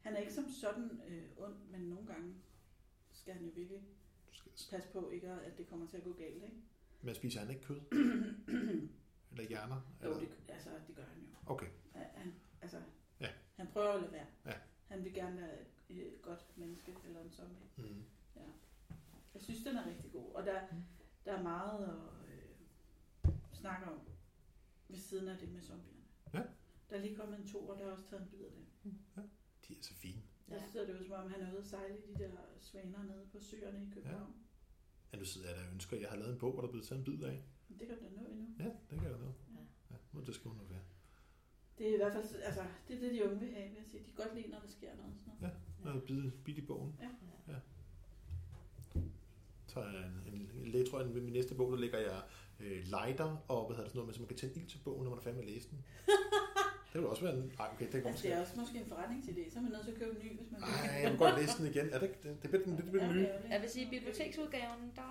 han er ikke som sådan øh, ond, men nogle gange skal han jo virkelig Du skal- passe på, ikke at det kommer til at gå galt. Ikke? Men spiser han ikke kød? Eller hjerner? jo, Eller? det, altså, det gør han jo. Okay. Ja, Han, altså, Ja. han prøver at lade være. Ja. Han vil gerne være et, godt menneske eller en zombie. Mm. Jeg synes, den er rigtig god. Og der, Mm. der er meget at øh, snakke om ved siden af det med zombierne. Ja. Der er lige kommet en to, og der er også taget en bid af det. De er så fine. Ja. Jeg synes, det er som om, han er ude at sejle i de der svaner nede på søerne i København. Ja, nu sidder jeg der og ønsker, at jeg har lavet en bog, hvor der er blevet taget en bid af. Men det kan du da nå endnu. Ja, det kan jeg nå. Ja. Ja, det skrive noget være. Det er i hvert fald, altså, det er det, de unge vil have, vil jeg sige. De kan godt lide, når der sker noget. Sådan noget. Noget bid, bid i bogen. Ja. ja. Så en, en, en, at ved min næste bog, der lægger jeg øh, lighter og hvad hedder det, sådan noget med, så man kan tænde ild til bogen, når man er færdig med at læse den. det vil også være en... Ej, okay, det Altså, det er også måske en forretningsidé. Så er man nødt til at købe en ny, hvis man. Nej, jeg vil godt læse den igen. Er det, ikke- det, det, bliver den, det bliver den nye. Jeg vil sige, biblioteksudgaven, der...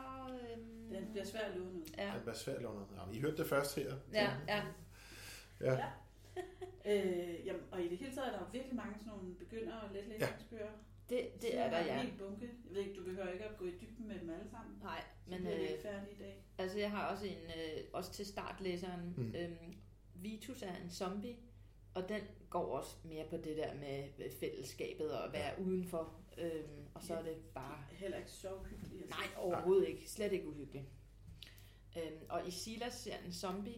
Øhm, Den bliver svær at låne ud. Ja, Det bliver svært at lave noget. Ja, I hørte det først her. ja, ja. Ja. Ja. Øh, jamen, og i det hele taget er der virkelig mange sådan nogle begynder- og letlæsningsbøger. Det, det er der, ja. en bunke. Jeg ved ikke, du behøver ikke at gå i dybden med dem alle sammen. Nej, Så men bliver vi øh, ikke færdige i dag. altså jeg har også en, øh, også til startlæseren, Mm. øhm, Vitus er en zombie, og den går også mere på det der med øh, fællesskabet og at være ja. udenfor, øhm, og så er det bare Heller ikke så hyggeligt. Altså. Nej, overhovedet ikke. Slet ikke uhyggeligt. Øhm, og i Silas-serien Zombie,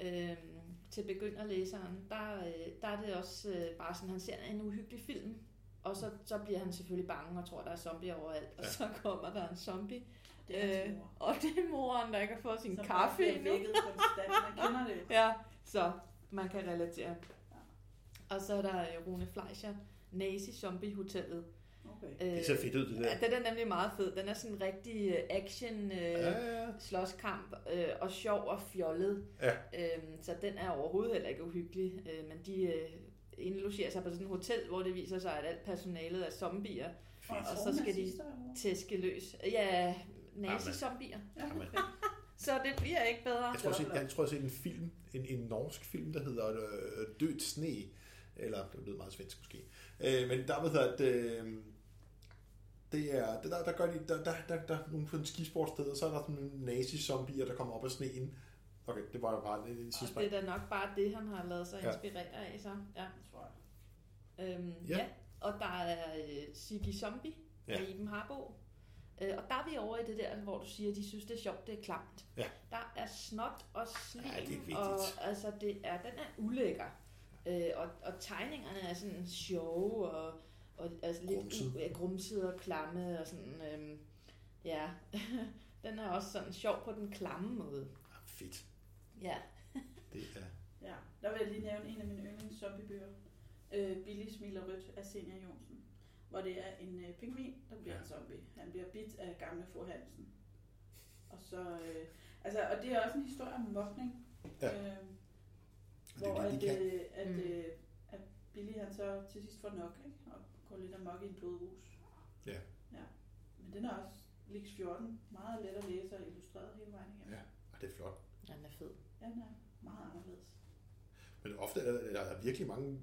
øhm, til begynderlæseren, der, øh, der er det også øh, bare sådan, han ser en uhyggelig film, og så, så bliver han selvfølgelig bange og tror, der er zombie overalt, og Ja. så kommer der en zombie, Det er Øh, og det er moren, der ikke har fået sin Som kaffe endnu. vækket konstant. Man kender det jo. Ja, så man kan relatere. Og så er der øh, Rune Fleischer, Nazi Zombie Hotellet. Okay. Øh, Det ser fedt ud, det der. Ja, den er nemlig meget fed. Den er sådan en rigtig øh, action øh, Ja, ja. slåskamp, øh, og sjov og fjollet. Ja. Øhm, så den er overhovedet heller ikke uhyggelig. Øh, men de øh, indlogerer sig på sådan et hotel, hvor det viser sig, at alt personalet er zombier. Og, og så skal de tæske løs. Ja, nazi-zombier. Så det bliver ikke bedre. Jeg tror, jeg, jeg tror, jeg har set en film, en, en norsk film, der hedder øh, Dødt sne. Eller, det lyder meget svensk måske. Øh, men der, hvad hedder det, øh, det er, det der, der gør de, der, der, der, der er nogle på en skisportsted, og så er der sådan nogle nazi-zombier, der kommer op af sneen. Okay, det var jo bare en, en sidste Og det er da nok bare det, han har lavet sig Ja. inspirere af. Så. Ja. tror jeg. Øhm, Ja. ja. ja. Og der er øh, Siggy Zombie Ja. ja. af Iben Harbo. Øh, og der er vi over i det der, hvor du siger, at de synes, det er sjovt, det er klamt. Ja. Der er snot og slim, Ja, det er og altså, det er, den er ulækker. Øh, og, og tegningerne er sådan sjove, og, og altså, lidt Grumsede. u- ja, grumsede og klamme, og sådan, øhm, ja, den er også sådan sjov på den klamme måde. Ah, fedt. Ja, Det er, Ja, der vil jeg lige nævne en af mine yndlings zombiebøger. Øh, Billy smiler rødt af Senior Jonsen. Hvor det er en øh, pingvin, der bliver Ja. ja. en zombie. Han bliver bidt af gamle fru Hansen. Og så, øh, altså, og det er også en historie om mobning. Ja. Øh, hvor det, de at, øh, at, Mm. øh, at Billy han så til sidst får nok, ikke? og går lidt amok i en blodrus. Ja. ja. Men den er også Lix 14, meget let at læse og illustreret hele vejen igennem. Ja, og det er flot. den er fed. Ja, den er meget anderledes. Men ofte er der, der er virkelig mange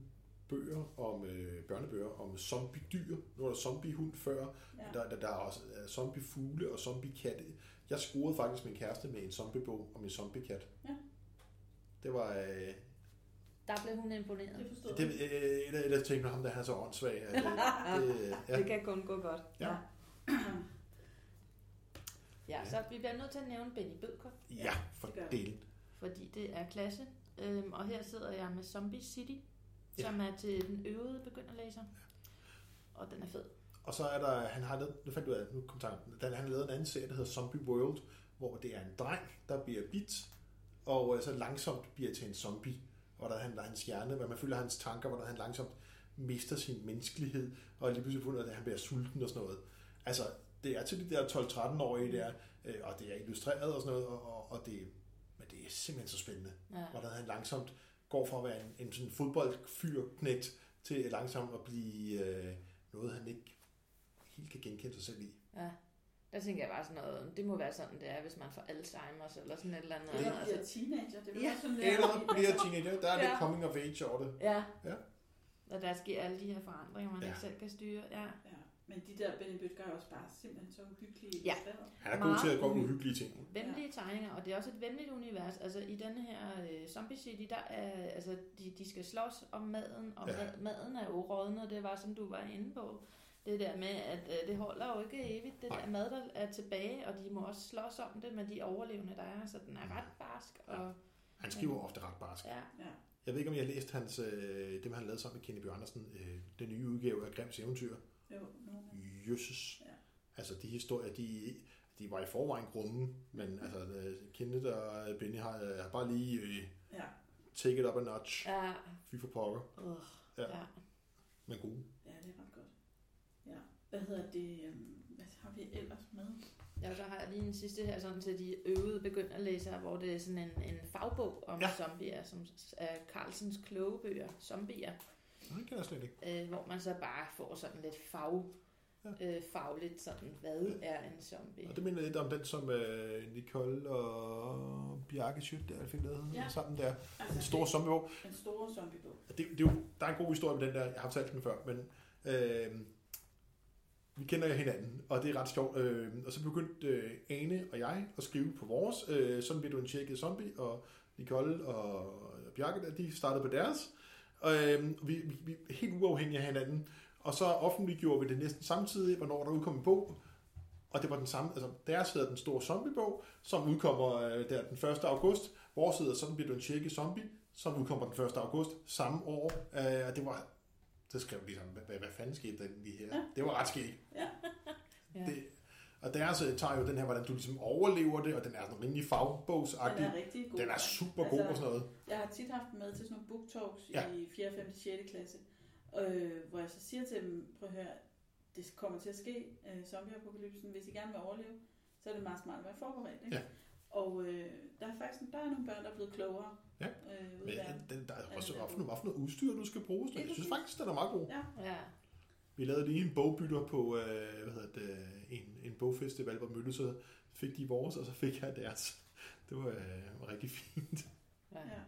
bøger om øh, børnebøger om zombie-dyr. Nu er der zombie-hund før. Ja. Der, der, der er også øh, zombie-fugle og zombie-katte. Jeg scorede faktisk min kæreste med en zombiebog om en zombie-kat. Ja. Det var... Øh, Der blev hun imponeret. Det forstod det, jeg. øh, af- et af tingene, ham der han er så åndssvag. At, øh, det, Ja. ja. Det kan kun gå godt. Ja. ja, så vi bliver nødt til at nævne Benny Bødker, ja, for det gør vi. delen. Fordi det er klasse. Øhm, og her sidder jeg med Zombie City, Ja. som er til den øvede begynderlæser. Og den er fed. Og så er der, han har lavet, nu fandt du af, nu kom tanken, han har lavet en anden serie, der hedder Zombie World, hvor det er en dreng, der bliver bit, og øh, så langsomt bliver til en zombie, hvor der han der er hans hjerne, hvor man følger hans tanker, hvor der han langsomt mister sin menneskelighed, og lige pludselig af, at han bliver sulten og sådan noget. Altså, det er til de der 12-13-årige der, øh, og det er illustreret og sådan noget, og, og, og det, det er simpelthen så spændende, Ja. hvordan han langsomt går fra at være en, en sådan fodboldfyrknægt til langsomt at blive øh, noget, han ikke helt kan genkende sig selv i. ja. Der tænker jeg bare sådan noget, det må være sådan, det er, hvis man får Alzheimer's eller sådan et eller andet. Eller altså, bliver teenager. Det vil Ja. ja. sådan Eller bliver teenager, der er Ja. lidt coming of age over det. Ja. Ja. Og der sker alle de her forandringer, man ja. ikke selv kan styre. Ja. Ja. Men de der Benny Bøtger er også bare simpelthen så uhyggelige. Ja. Han er god til at gå med Meget uhyggelige ting. Venlige tegninger, og det er også et venligt univers. Altså i denne her øh, Zombie City, der er, altså, de, de skal slås om maden, og Ja. ja. mad, maden er jo rådnet, det var som du var inde på. Det der med, at øh, det holder jo ikke evigt, det Nej. der mad, der er tilbage, og de må også slås om det med de overlevende, der er, så den er ret barsk. Og, Han skriver ofte ret barsk. ja. Ja. Jeg ved ikke, om jeg har læst hans, øh, det, han lavede sammen med Kenny Bjørn Andersen, øh, den nye udgave af Grimms Eventyr. Jo, nogle. Jøsses. Ja. Altså, de historier, de, de var i forvejen grumme, men altså, øh, Kenneth og Benny har, øh, har bare lige øh, Ja. take it up a notch. Ja. Fy for pokker. Uh, Ja. ja. Men gode. ja, det er ret godt. Ja. Hvad hedder det? øhm, Hvad har vi ellers med? Ja, så har jeg lige en sidste her sådan til de øvede begynderlæsere, hvor det er sådan en, en fagbog om Ja. ja. zombier, som er Carlsens kloge bøger, zombier, Nej, det kan jeg slet ikke. øh, hvor man så bare får sådan lidt fag, Ja. øh, fagligt sådan, hvad er en zombie? Og det minder lidt om den, som øh, Nicole og Bjarke Schødt der fik lavet Ja. sammen der. Altså, En stor zombiebog. det- En stor zombiebog. Det, det er jo, der er en god historie med den der, jeg har fortalt den før, men øh, vi kender jo hinanden, og det er ret sjovt. Øh, og så begyndte øh, Ane og jeg at skrive på vores, øh, sådan bliver du en tjekket zombie, og Nicole og Bjarke, der, de startede på deres. Og øh, vi, vi, vi er helt uafhængige af hinanden. Og så offentliggjorde vi det næsten samtidig, hvornår der udkom en bog. Og det var den samme, altså deres hedder den store zombiebog, som udkommer øh, der den 1. august. Vores hedder sådan bliver du en tjekket zombie, som udkommer den 1. august samme år. Øh, og det var, så skrev vi ligesom, hvad, hvad, fanden skete der lige her? Ja. Det var ret skægt. Ja. Ja. Det, og deres øh, tager jo den her, hvordan du ligesom overlever det, og den er sådan rimelig Den fagbogsagtig. er rigtig god. Den er super god og sådan noget. Jeg har tit haft dem med til sådan nogle book talks ja. i 4., 5., 6. klasse, øh, hvor jeg så siger til dem, prøv at høre, det kommer til at ske, øh, zombieapokalypsen, hvis I gerne vil overleve, så er det meget smart at være forberedt. Ikke? Ja. Og øh, der er faktisk der er nogle børn, der er blevet klogere. Ja. Øh, Men verden. den, der er Ja, også for god. noget, hvad for noget udstyr, du skal bruge. Så Jeg synes faktisk, den er meget god. Ja, Ja, Vi lavede lige en bogbytter på øh, hvad hedder det, en, en bogfestival, hvor Mølle så fik de vores, og så fik jeg deres. Det var, øh, var rigtig fint. ja. ja.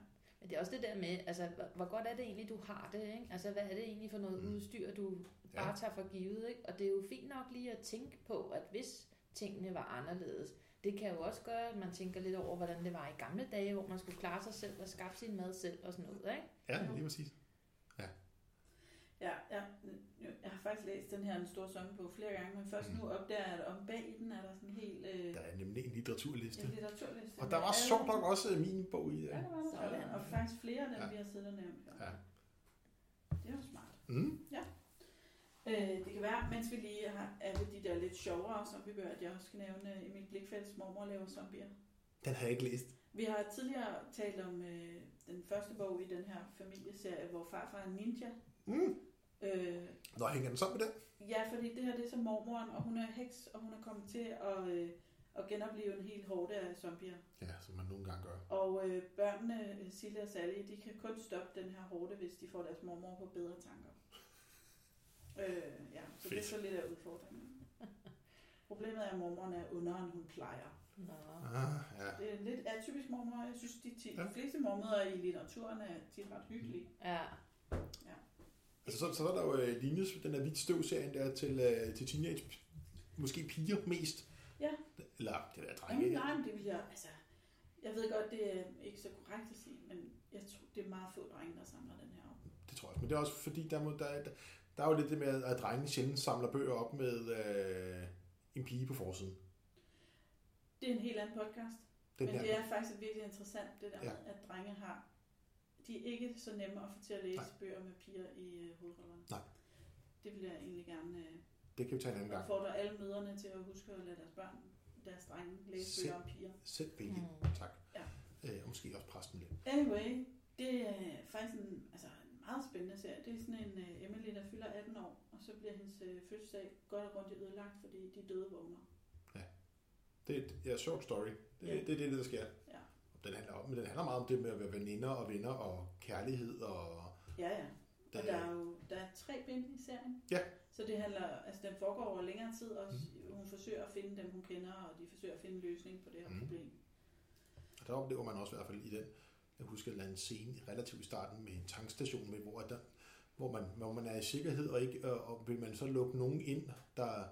Det er også det der med, altså, hvor- godt er det egentlig, du har det, ikke? Altså, hvad er det egentlig for noget mm. udstyr, du Ja. bare tager for givet, ikke? Og det er jo fint nok lige at tænke på, at hvis tingene var anderledes, det kan jo også gøre, at man tænker lidt over, hvordan det var i gamle dage, hvor man skulle klare sig selv og skaffe sin mad selv og sådan noget, ikke? Ja, lige præcis. Ja, ja, jeg har faktisk læst den her Den Store Zombiebog flere gange, men først Mm. nu opdager jeg, at om bag i den er der sådan en helt øh, Der er nemlig en litteraturliste. en litteraturliste. Og der var sjovt alle- nok også øh, min bog i. Ja, Ja. der var der. Sådan. Og faktisk flere af dem, Ja. vi har siddet og nævnt. Ja. Det var smart. Mm. Øh, det kan være, mens vi lige har, er ved de der lidt sjovere zombiebøger, at jeg også skal nævne Emil Blikfelds Mormor laver zombier. Den har jeg ikke læst. Vi har tidligere talt om øh, den første bog i den her familieserie, hvor farfar er en ninja. Mm. Øh, Nå, hænger den sammen med den? ja, fordi det her det er så mormoren, og hun er heks, og hun er kommet til at, øh, at genopleve en hel horde af zombier. Ja, som man nogle gange gør. Og øh, børnene, øh, Sille og Sally, de kan kun stoppe den her horde, hvis de får deres mormor på bedre tanker. Øh, ja, så det er Fedt. så lidt af udfordringen. Problemet er, at mormoren er under, end hun plejer. Nå. Ah, ja. Det er en lidt atypisk mormor. Jeg synes, de, ti, Ja. de fleste mormøder i litteraturen er tit ret hyggelige. Ja. Altså, så, så er der jo øh, Linus, den der hvidt støv-serien der til, øh, til teenage, måske piger mest. Ja. Eller det der Jamen, drenge. nej, men det vil jeg, altså, jeg ved godt, det er ikke så korrekt at sige, men jeg tror, det er meget få drenge, der samler den her op. Det tror jeg. Men det er også fordi, der, må, der, der, der er jo lidt det med, at drenge sjældent samler bøger op med øh, en pige på forsiden. Det er en helt anden podcast, Den men her. det er faktisk virkelig interessant, det der Ja. med, at drenge har, de er ikke så nemme at få til at læse Nej. Bøger med piger i øh, hovedrollerne. Nej. Det vil jeg egentlig gerne øh, Det kan vi tage en anden gang. opfordre alle møderne til at huske at lade deres børn, deres drenge, læse Selv. bøger om piger. Selv vælge. Mm. Tak. Ja. Øh, og måske også præsten lidt. Anyway, det er faktisk en, altså en meget spændende serie. Det er sådan en uh, Emily, der fylder 18 år, og så bliver hendes uh, fødselsdag godt og grundigt ødelagt, fordi de døde vågner. Det er et ja, short story. Det, Ja. det er det, der sker. Den handler, om, men den handler meget om det med at være veninder og venner og kærlighed og... Ja, ja. Og der er jo der er tre bind i serien. Ja. Så det handler, altså den foregår over længere tid også. Mm. Hun forsøger at finde dem, hun kender, og de forsøger at finde en løsning på det her mm. problem. Og der oplever man også i hvert fald i den, jeg husker en anden scene relativt i starten med en tankstation, med, hvor, der, hvor, man, hvor man er i sikkerhed, og, ikke, og, og vil man så lukke nogen ind, der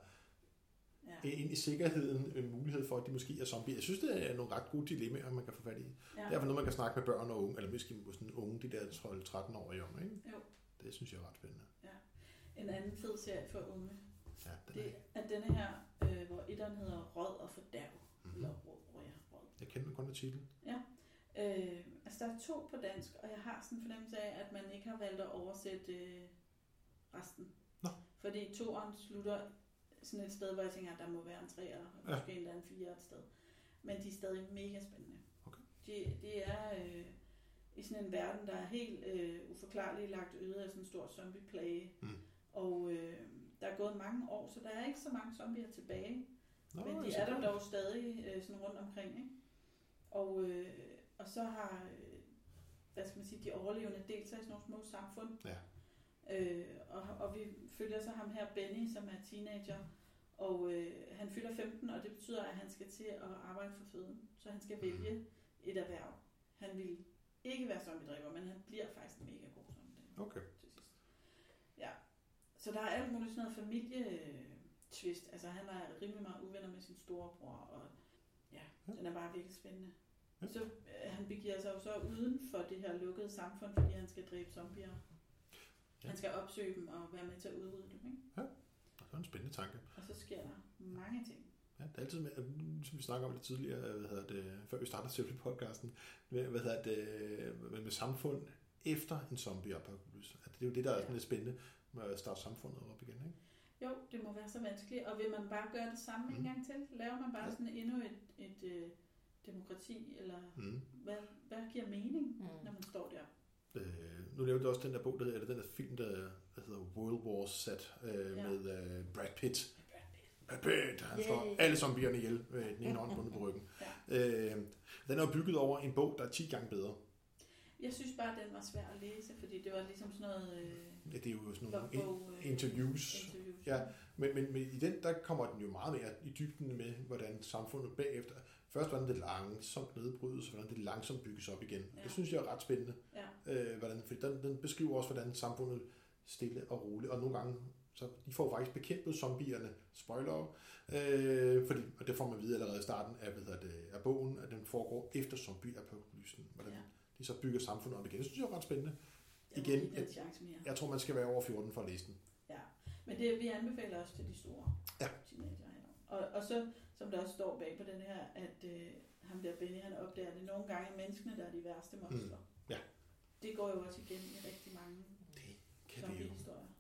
Ja. ind i sikkerheden, en mulighed for, at de måske er zombier. Jeg synes, det er nogle ret gode dilemmaer, man kan få fat i. ja. Det er noget, man kan snakke med børn og unge, eller måske sådan unge, de der 12-13-årige om, ikke? Jo. Det synes jeg er ret spændende. En anden fed serie for unge, Ja, den er, det er denne her, øh, hvor etteren hedder Råd og Fordærv. Mhm. Eller Råd, ja, Råd. Jeg kender kun af titlen. Øh, altså der er to på dansk, og jeg har sådan en fornemmelse af, at man ikke har valgt at oversætte øh, resten. Nå. Fordi toeren slutter sådan et sted, hvor jeg tænker, at der må være en treer, og Ja. måske endda en fire et sted. Men de er stadig mega spændende. Okay. De, de er øh, i sådan en verden, der er helt øh, uforklarligt lagt øde af sådan en stor zombieplage. Mm. Og øh, der er gået mange år, så der er ikke så mange zombier tilbage. Nå, Men de altså, er der dog stadig øh, sådan rundt omkring, ikke? Og, øh, og så har, øh, hvad skal man sige, de overlevende delt sig i sådan nogle små samfund. Ja. Øh, og, og vi følger så ham her, Benny, som er teenager, og øh, han fylder 15, og det betyder, at han skal til at arbejde for føden. Så han skal vælge et erhverv. Han vil ikke være zombiedriver, men han bliver faktisk mega god zombiedriver Okay. til sidst. Ja. Så der er alt muligt sådan noget familie twist. Altså han er rimelig meget uvenner med sin storebror, og ja, Ja. den er bare virkelig spændende. Ja. Så øh, han begiver sig jo så uden for det her lukkede samfund, fordi han skal dræbe zombier. Ja. Han skal opsøge dem og være med til at udrydde dem, ikke? Det var en spændende tanke. Og så sker der mange ting. Ja, det er altid med, som vi snakker om lidt tidligere, hvad hedder det, før vi starter selve podcasten, med, hvad hedder det, med, med samfund efter en zombie-apokalypse. At det er jo det, der er sådan lidt spændende med at starte samfundet op igen, ikke? Jo, det må være så vanskeligt. Og vil man bare gøre det samme Mm. en gang til? Laver man bare Ja. sådan endnu et, et øh, demokrati? Eller Mm. hvad, hvad giver mening, Mm. når man står der? Øh, nu lavede du også den der bog, der hedder, eller den der film, der, der hedder World War Z, øh, Ja. med øh, Brad Pitt. Brad Pitt. Han Yay. slår alle zombierne ihjel med den ene hånd bundet på ryggen. Øh, den er bygget over en bog, der er 10 gange bedre. Jeg synes bare, den var svær at læse, fordi det var ligesom sådan noget øh, Ja, det er jo sådan nogle in- logbog, øh, interviews. interviews. Ja, men, men, men i den, der kommer den jo meget mere i dybden med, hvordan samfundet bagefter, først hvordan det langsomt nedbrydes, og hvordan det langsomt bygges op igen. Ja. Det synes jeg er ret spændende. Ja. Øh, hvordan, for den, den beskriver også, hvordan samfundet stille og roligt, og nogle gange, så de får faktisk bekæmpet zombierne, spoiler, øh, fordi, og det får man vide allerede i starten af, hvad det, af bogen, at den foregår efter zombie-apokalypsen, hvordan Ja. de så bygger samfundet op igen. Det synes jeg er ret spændende. Jeg Igen, jeg- mere. Jeg tror, man skal være over 14 for at læse den. Men det, vi anbefaler også til de store Ja. teenager. Og, og så, som der også står bag på den her, at øh, ham der Benny, han opdager, at det nogle gange er menneskene, der er de værste monstre. Mm. Ja. Det går jo også igen i rigtig mange Det kan vi jo.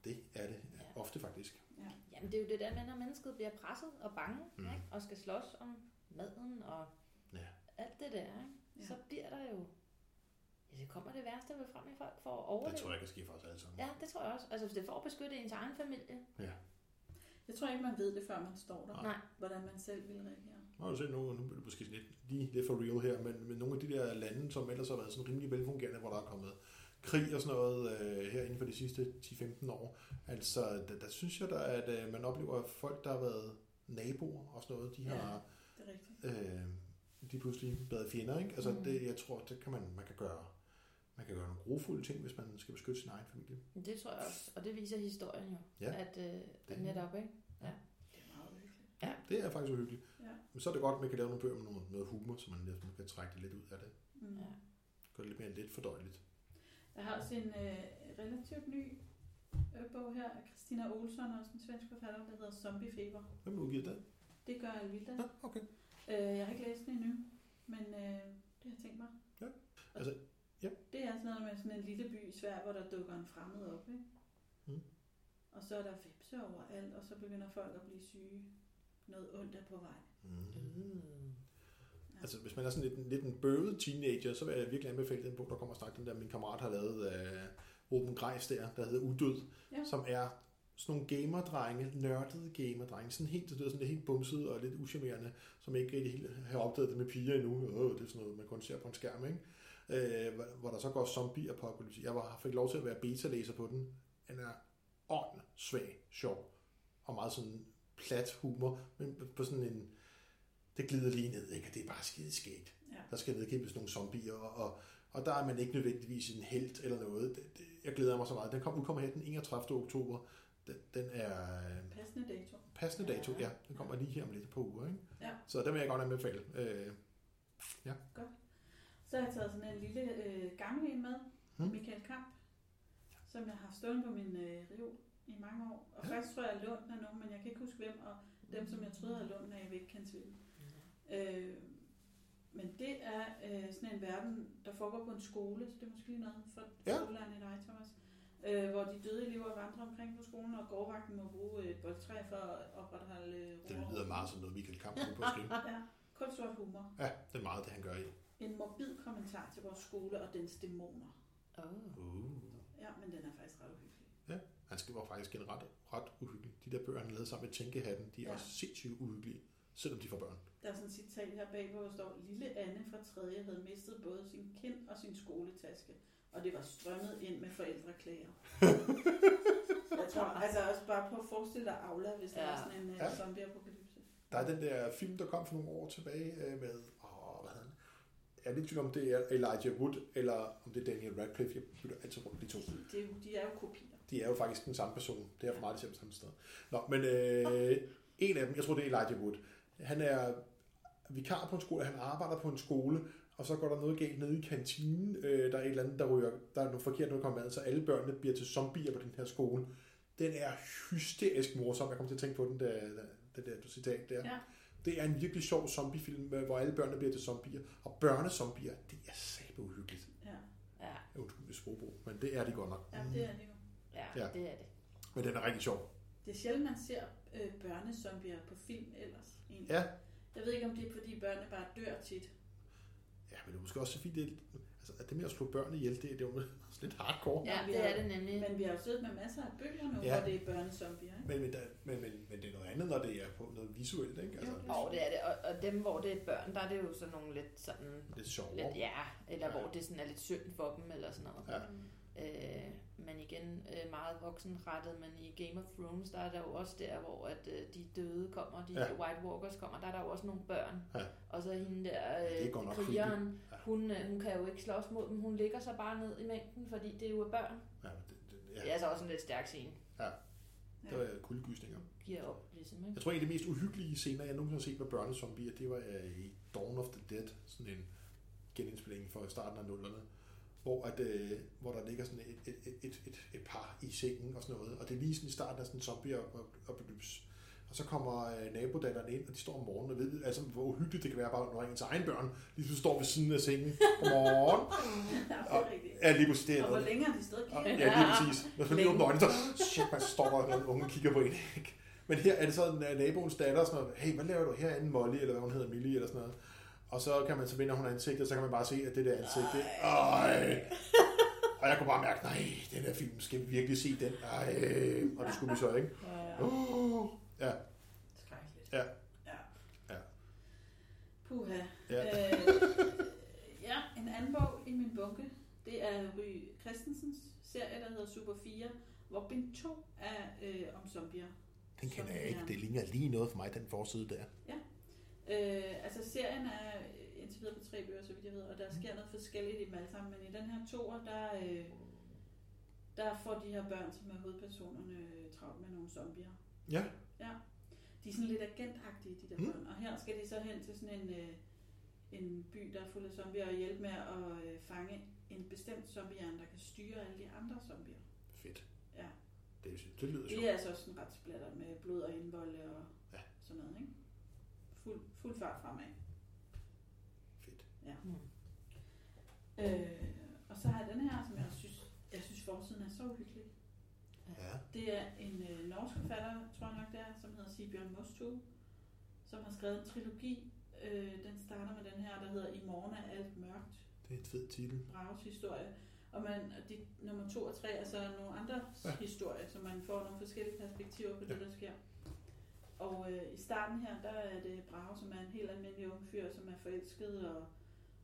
Det er det Ja. ofte faktisk. Ja. Jamen det er jo det der med, når mennesket bliver presset og bange, Mm. ikke? og skal slås om maden og Ja. alt det der, ikke? Ja. så bliver der jo... Ja, det kommer det værste ved frem i folk for at overleve. Det tror jeg kan ske for os alle sammen. Ja, det tror jeg også. Altså hvis det er for at beskytte ens egen familie. Jeg tror ikke, man ved det, før man står der, Nej. hvordan man selv vil reagere. Nu har du set nu, nu bliver det måske lidt, lige lidt for real her, men, men nogle af de der lande, som ellers har været sådan rimelig velfungerende, hvor der er kommet krig og sådan noget øh, her inden for de sidste 10-15 år. Altså, der, der synes jeg da, at øh, man oplever, at folk, der har været naboer og sådan noget, de Ja. har Det er rigtigt. øh, de er pludselig blevet fjender, ikke? Altså, Mm. det, jeg tror, det kan man, man kan gøre Man kan gøre nogle grofulde ting, hvis man skal beskytte sin egen familie. Det tror jeg også, og det viser historien jo, Ja. at øh, Det- netop, ikke? Er meget uhyggeligt. Det er faktisk uhyggeligt. Ja. Men så er det godt, at man kan lave nogle bøger med noget, noget humor, så man næsten kan trække det lidt ud af det. Mm. Ja. Gør det lidt mere let fordøjeligt. Jeg har også en øh, relativt ny øh, bog her af Christina Olsson, også en svensk forfatter, der hedder Zombie Fever. Hvem udgivet den? Det gør Alvilda. Ja, okay. Øh, jeg har ikke læst den endnu, men øh, det har jeg tænkt mig. Ja. Altså, ja. Det er sådan noget med sådan en lille by i Sverige, hvor der dukker en fremmed op, ikke? Mm. Og så er der vipse overalt, og så begynder folk at blive syge. Noget ondt er på vej. Mm. Altså, hvis man er sådan lidt, lidt en bøvet teenager, så vil jeg virkelig anbefale den bog, der kommer snart. Den der, min kammerat har lavet af Ruben Greis der, der hedder Udød, Ja. som er sådan nogle gamerdrenge, nørdede gamerdrenge, sådan helt, det er sådan helt bumset og lidt uschammerende, som ikke rigtig helt har opdaget det med piger endnu. Øh, det er sådan noget, man kun ser på en skærm, ikke? Øh, hvor- der så går zombie apokalypse. Jeg var, fik lov til at være beta-læser på den. Den er åndssvag sjov, og meget sådan plat humor, men på sådan en, det glider lige ned, ikke? Det er bare skide skægt. Ja. Der skal nedkæmpes nogle zombier, og, og, og der er man ikke nødvendigvis en held eller noget. Det, det, jeg glæder mig så meget. Den kom, udkommer her den 31. oktober. Den, den er Passende dato. passende dato, ja. Den kommer lige her om lidt på uger, ikke? Ja. Så den vil jeg godt anbefale. Øh, Så har jeg taget sådan en lille øh, gammel en med, Hmm. Michael Kamp, som jeg har stående på min øh, reol i mange år. Og først tror jeg, jeg lånt af nogen, men jeg kan ikke huske hvem, og dem, som jeg troede, jeg lånt af, jeg ikke kende til. Øh, men det er øh, sådan en verden, der foregår på en skole, så det er måske lige noget for Ja. skolelæren i dig, Thomas. Øh, hvor de døde elever vandrer omkring på skolen, og gårdvagten må bruge et boldtræ for at opretholde øh, ro det lyder meget som noget, Michael Kamp på skrive. Ja, kun sort humor. Ja, det er meget det, han gør i. En morbid kommentar til vores skole og dens dæmoner. Oh. Uh. Ja, men den er faktisk ret uhyggelig. Han skriver faktisk generelt ret uhyggeligt. De der bøger, han lavede sammen med Tænkehatten, de er Ja. også sindssygt uhyggelige, selvom de får børn. Der er sådan et citat her bagpå, hvor der står, Lille Anne fra 3. havde mistet både sin kind og sin skoletaske, og det var strømmet ind med forældreklager. jeg tror, altså også bare på at forestille dig Aula, hvis der Ja. var sådan en Ja. ja. zombie-apokalypse. Der er den der film, der kom for nogle år tilbage øh, med, åh, hvad hedder? Jeg er lidt tvivl om, det er Elijah Wood, eller om det er Daniel Radcliffe. Jeg bytter altid rundt de to. Det er jo, de er jo kopier. De er jo faktisk den samme person. Det er for meget, det ser samme sted. Nå, men øh, en af dem, jeg tror, det er Elijah Wood. Han er vikar på en skole, han arbejder på en skole, og så går der noget galt nede i kantinen. Øh, der er et eller andet, der ryger, der er noget forkert, noget kommer så alle børnene bliver til zombier på den her skole. Den er hysterisk morsom. Jeg kommer til at tænke på den der, den der citat der. Ja. Det er en virkelig sjov zombiefilm, øh, hvor alle børnene bliver til zombier. Og børnezombier, det er sæbe uhyggeligt. Ja, Ja, det sprogbrug, men det er de godt nok. ja det er det. Ja, Ja. det er det. Men den er rigtig sjov. Det er sjældent, man ser øh, børnezombier på film ellers. Egentlig. Ja, Jeg ved ikke, om det er, fordi børnene bare dør tit. Ja, men det er måske også fordi, det er, altså, at det med at slå børn ihjel, det, det er jo også lidt hardcore. Ja, det er det nemlig. Men vi har jo siddet med masser af bøger nu, Ja. ja. hvor det er børnezombier. Ikke? Men, men, der, men, men, men det er noget andet, når det er på noget visuelt, ikke? Altså, Jo. Og det er det. Og, og dem, hvor det er børn, der er det jo sådan nogle lidt sådan... lidt sjovere. Lidt, ja, eller Ja. hvor det sådan er lidt synd for dem, eller sådan noget. Ja. Øh, men igen, øh, meget voksenrettet, men i Game of Thrones, der er der jo også der, hvor at, øh, de døde kommer, de Ja. ja. White Walkers kommer, der er der jo også nogle børn. Ja. Og så hende der, er øh, krigeren, Ja. hun, øh, hun kan jo ikke slås mod dem, hun ligger sig bare ned i mængden, fordi det er jo børn. Ja, det, det, Ja. Det ja, er altså også en lidt stærk scene, det var kuldegysninger. giver op, ligesom, ikke? Jeg tror, en af de mest uhyggelige scener, jeg nogensinde har set med børnezombier, det var øh, i Dawn of the Dead, sådan en genindspilling fra starten af nullerne, hvor, at, øh, hvor der ligger sådan et, et, et, et, et, par i sengen og sådan noget, og det er lige sådan i starten af sådan en zombie-apokalypse. Og så kommer øh, nabodatteren ind, og de står om morgenen og ved altså, hvor uhyggeligt det kan være, bare når ens egen børn lige står ved siden af sengen. Godmorgen. Rigtigt. Ja, lige præcis det. er Og hvor længe har de stået og Og-? Ja, lige præcis. Når man lige åbner øjnene, så shit, man stopper, og den unge kigger på en. ikke? Men her er det sådan, at naboens datter og sådan noget, hey, hvad laver du herinde, Molly, eller hvad hun hedder, Millie, eller sådan noget. Og så kan man så vinde hun ansigtet, så kan man bare se, at det der ansigt, det, øj. Og jeg kunne bare mærke, nej, den her film, skal vi virkelig se den? Ej. Og det skulle vi så, ikke? Ja. Uh, ja, Skrækkeligt. Ja. ja. Ja. Puha. ja. Øh, ja, en anden bog i min bunke, det er Ry Christensens serie, der hedder Super 4, hvor bind 2 er øh, om zombier. Den kender jeg ikke. Det ligner lige noget for mig, den forside der. Øh, altså serien er indtil videre på tre bøger, så vidt jeg ved, og der sker noget forskelligt i dem alle sammen. Men i den her toer, der, øh, der får de her børn, som er hovedpersonerne, øh, travlt med nogle zombier. Ja. Ja. De er sådan lidt agentagtige, de der Mm. børn. Og her skal de så hen til sådan en, øh, en by, der er fuld af zombier, og hjælpe med at øh, fange en bestemt zombiehjerne, der kan styre alle de andre zombier. Fedt. Ja. Det, det lyder sjovt. Det er altså sådan ret splatter med blod og indvolde og Ja. sådan noget, ikke? Fuld, fuld fart fremad. Fedt. Mm. Øh, og så har jeg den her, som jeg synes, jeg synes forsiden er så uhyggelig. Ja. Det er en øh, norsk forfatter, tror jeg nok det er, som hedder Sigbjørn Mostue, som har skrevet en trilogi. Øh, den starter med den her, der hedder I morgen er alt mørkt. Det er en fed titel. Braves historie. Og man, og de, nummer to og tre er så nogle andre Ja. ja. historier, så man får nogle forskellige perspektiver på Ja. det, der sker. Og øh, i starten her, der er det Brage, som er en helt almindelig ung fyr, som er forelsket og,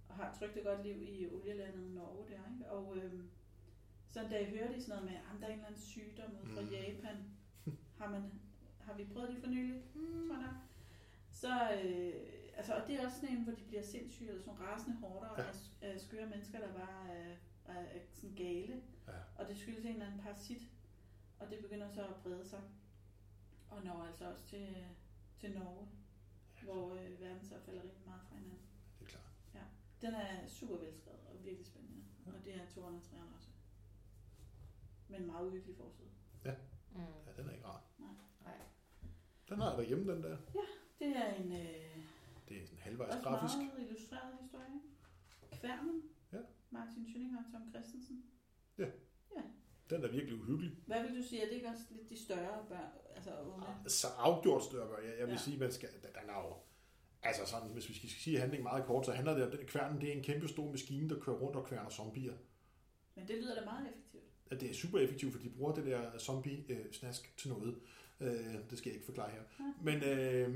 og har et trygt og godt liv i olielandet Norge der, ikke? Og øh, så en dag hører de sådan noget med, at der er en eller anden sygdom ude fra Mm. Japan. Har, man, har vi prøvet det for nylig? Mm. Tror jeg nok. Så, øh, altså, og det er også sådan en, hvor de bliver sindssyge, eller sådan rasende hårdere ja. af, af skøre mennesker, der bare er, er, er sådan gale. Ja. Og det skyldes en eller anden parasit, og det begynder så at brede sig. Og når altså også til, til Norge, hvor øh, verden så falder rigtig meget fra hinanden. Det er klart. Den er super velskrevet og virkelig spændende. Og det er 203 også. Men en meget uhyggelig forside. Mm. Ja, den er ikke rar. Nej. Den har jeg derhjemme, den der. Det er en øh, Det er sådan halvvejs også grafisk. meget illustreret historie. ikke? Kværmen. Ja. Martin Schilling og Tom Christensen. Den er virkelig uhyggelig. Hvad vil du sige? Er det ikke også lidt de større børn, altså unge? Så afgjort større. Jeg, jeg vil Ja. sige, man skal, den er jo, altså sådan, hvis vi skal sige handling meget kort, så handler det om, kværnen det er en kæmpe stor maskine, der kører rundt og kværner zombier. Men det lyder da meget effektivt. At det er super effektivt, for de bruger det der zombie-snask til noget. Øh, det skal jeg ikke forklare her. Ja. Men, øh,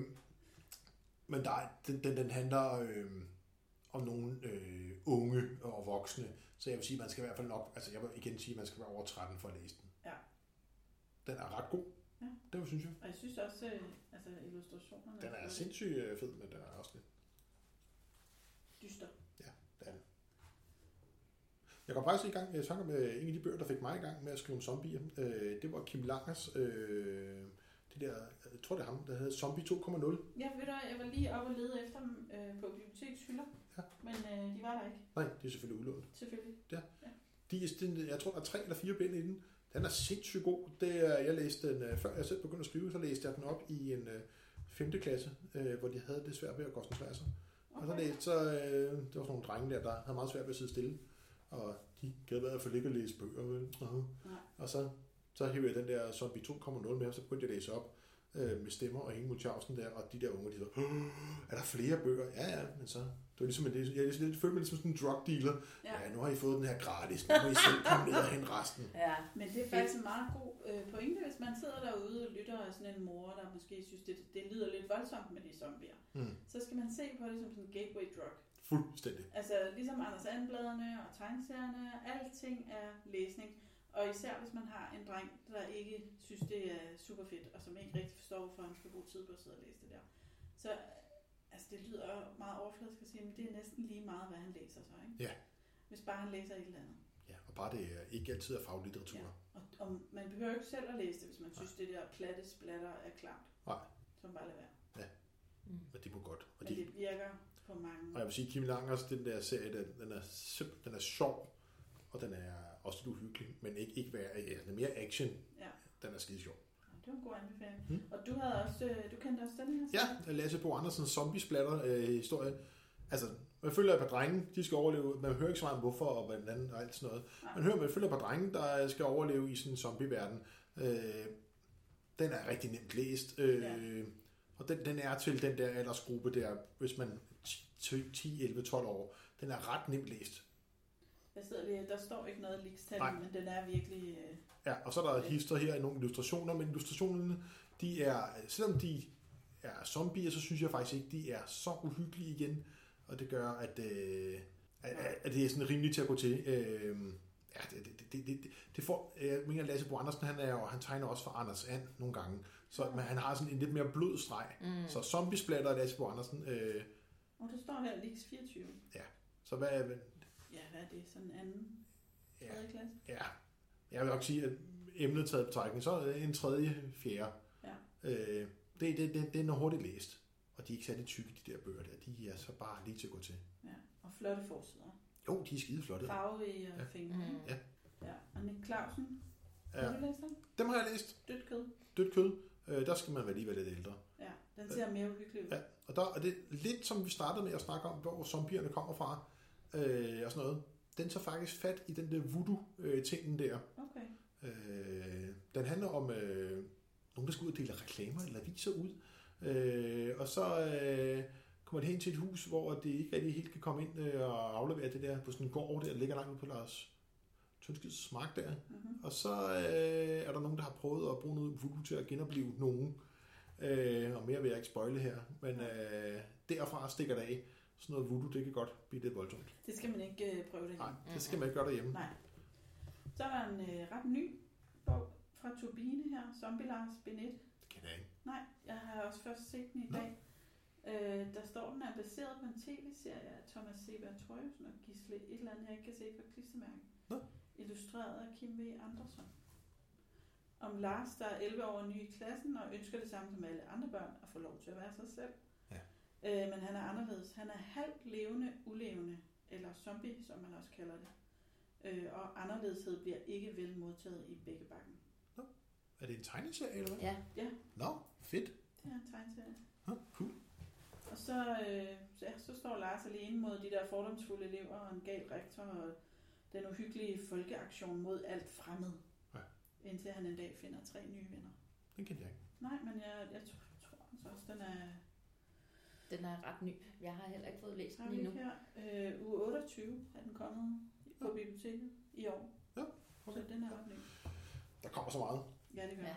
men der er, den, den, den handler øh, om nogle øh, unge og voksne. Så jeg vil sige, man skal i hvert fald nok, altså jeg vil igen sige, at man skal være over 13 for at læse den. Ja. Den er ret god. Ja. Det synes jeg. Og jeg synes også, øh, altså illustrationerne Den er flotte. sindssygt øh, fed, men den er også lidt dyster. det er den. Jeg kom faktisk i gang jeg tanker med en af de bøger, der fik mig i gang med at skrive om zombier. Øh, det var Kim Langers, øh, det der, jeg tror det er ham, der hedder Zombie 2.0. Ja, ved du, jeg var lige oppe og lede efter dem øh, på bibliotekshylder, Ja. men øh, de var der ikke, Nej, det er selvfølgelig udlånt. selvfølgelig. De, er- jeg tror, der er tre eller fire bind i den. Den er sindssygt god. Det er, jeg læste den, øh, før jeg selv begyndte at skrive, så læste jeg den op i en øh, 5. klasse, øh, hvor de havde det svært ved at koncentrere sig. Og så læste så, øh, det var sådan nogle drenge der, der havde meget svært ved at sidde stille. Og de gad i hvert fald ikke at læse bøger, vel? Uh-huh. Og så, så hævde jeg den der Zombie 2.0 med, og så begyndte jeg at læse op øh, med stemmer og Inge Mulchausen der, og de der unge, de så, "Åh, er der flere bøger? Ja, ja, men så, det var ligesom, en, jeg, jeg følte mig ligesom sådan en drug dealer. Ja. Ja, nu har I fået den her gratis, nu må I selv komme ned og hente resten. Ja. Men det er faktisk en meget god øh, pointe, hvis man sidder derude og lytter af sådan en mor, der måske synes, det, det lyder lidt voldsomt med de zombier. Mm. Så skal man se på det som sådan en gateway drug. Fuldstændig. Altså ligesom Anders Anbladene og tegneserierne, alting er læsning. Og især hvis man har en dreng, der ikke synes, det er super fedt, og som ikke rigtig forstår, hvorfor han skal bruge tid på at sidde og læse det der. Så altså, det lyder meget overfladisk at sige, men det er næsten lige meget, hvad han læser så, ikke? Ja. Hvis bare han læser et eller andet. Ja, og bare det er ikke altid er faglitteratur. Ja. Og, og man behøver ikke selv at læse det, hvis man synes, det der platte splatter er klart. Nej. Så bare lade være. Mm. Men det må godt. Og, Men de, det virker på mange. og jeg vil sige, Kim Langers, den der serie, den, den, er, simp- den er sjov, og den er også lidt uhyggelig, men ikke, ikke være, ja, den er mere action. Ja. Den er skide sjov. Det var en god anbefaling. Mm. Og du havde også, øh, du kendte også den her Ja, Lasse Bo Andersens zombie-splatter øh, historie. Altså, man følger et par drenge, de skal overleve. Man hører ikke så meget om hvorfor og hvordan og alt sådan noget. Nej. Man hører, man følger et par drenge, der skal overleve i sådan en zombie-verden. Øh, den er rigtig nemt læst. Øh, Ja. Og den, den er til den der aldersgruppe der, hvis man 10, 11, 12 år. Den er ret nemt læst. Jeg sidder lige, der står ikke noget likstal, Nej. men den er virkelig... Øh, Ja, og så er der hister her i nogle illustrationer, men illustrationerne, de er, selvom de er zombier, så synes jeg faktisk ikke, de er så uhyggelige igen, og det gør, at, øh, at, at det er sådan rimeligt til at gå til. Øh, ja, det, det, det, det, det får, jeg mener, Lasse Bo Andersen, han, er jo, han tegner også for Anders And nogle gange, så men han har sådan en lidt mere blød streg. Mm. Så zombie-splatter af Lasse Bo Andersen, øh, Og der står her Leaks 24. Så hvad er, Ja, hvad er det? Sådan anden, ja, tredje klasse? ja, jeg vil nok sige, at emnet taget betragtning, så er det en tredje, fjerde. Ja. Øh, det, det, det, det er noget hurtigt læst. Og de er ikke særlig tykke, de der bøger der. De er så bare lige til at gå til. Ja. Og flotte forsider. Jo, de er skide flotte. Farverige og Ja. fingre. Mm. Ja. ja. Og Nick Clausen. Ja. Har du læst den? Dem har jeg læst. Dødt kød. Dødt kød. Øh, der skal man være lige være lidt ældre. Ja, den ser mere uhyggelig ud. Ja. Og der er det lidt som vi startede med at snakke om, hvor zombierne kommer fra. Øh, og sådan noget. Den tager faktisk fat i den der voodoo-tingen der. Okay. Øh, den handler om øh, nogen, der skal ud og dele reklamer eller aviser ud. Øh, og så øh, kommer de hen til et hus, hvor de ikke rigtig helt kan komme ind øh, og aflevere det der på sådan en gård, der ligger langt ude på Lars Tønskids mark der. Mm-hmm. Og så øh, er der nogen, der har prøvet at bruge noget voodoo til at genopleve nogen. Øh, og mere vil jeg ikke spoile her. Men øh, derfra stikker det af. Sådan noget voodoo, det kan godt blive lidt voldsomt. Det skal man ikke øh, prøve det Nej, det skal man ikke gøre derhjemme. Nej. Så er der en øh, ret ny bog fra Turbine her, Zombie Lars Benet. Det kender jeg ikke. Nej, jeg har også først set den i Nå. dag. Øh, der står, den er baseret på en tv-serie af Thomas Seberg Trøjsen og Gisle et eller andet, jeg ikke kan se fra klistermærken. Nå. Illustreret af Kim V. Andersson. Om Lars, der er 11 år og ny i klassen og ønsker det samme som alle andre børn, at få lov til at være sig selv. Ja. Øh, men han er anderledes. Han er halvt levende, ulevende, eller zombie, som man også kalder det. Øh, og anderledeshed bliver ikke vel modtaget i begge bakken. Er det en tegneserie, eller hvad? Ja, Nå, fedt. Det er en tegneserie. Huh, cool. Og så, øh, så, ja, så står Lars alene mod de der fordomsfulde elever og en gal rektor og den uhyggelige folkeaktion mod alt fremmed. Ja. Indtil han en dag finder tre nye venner. Den kendte jeg ikke. Nej, men jeg, jeg tror, tror altså også, den er... den er ret ny. Jeg har heller ikke fået læst den endnu. her? Øh, uge 28 er den kommet på Ja. biblioteket i år. Ja, okay. Så den er ret ny. Der kommer så meget. Ja, det gør Ja. ja.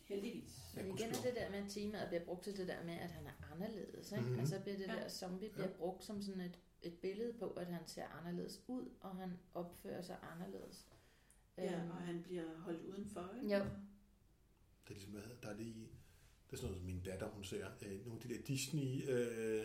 Heldigvis. Ja, Men igen er det der med, at temaet bliver brugt til det der med, at han er anderledes. Ikke? Mhm. Mm-hmm. Og så bliver det Ja. der zombie bliver brugt som sådan et, et billede på, at han ser anderledes ud, og han opfører sig anderledes. Ja, Øhm, og han bliver holdt udenfor, ikke? Jo. Det er ligesom, der er lige, det er sådan noget, min datter, hun ser, øh, nogle af de der Disney, øh,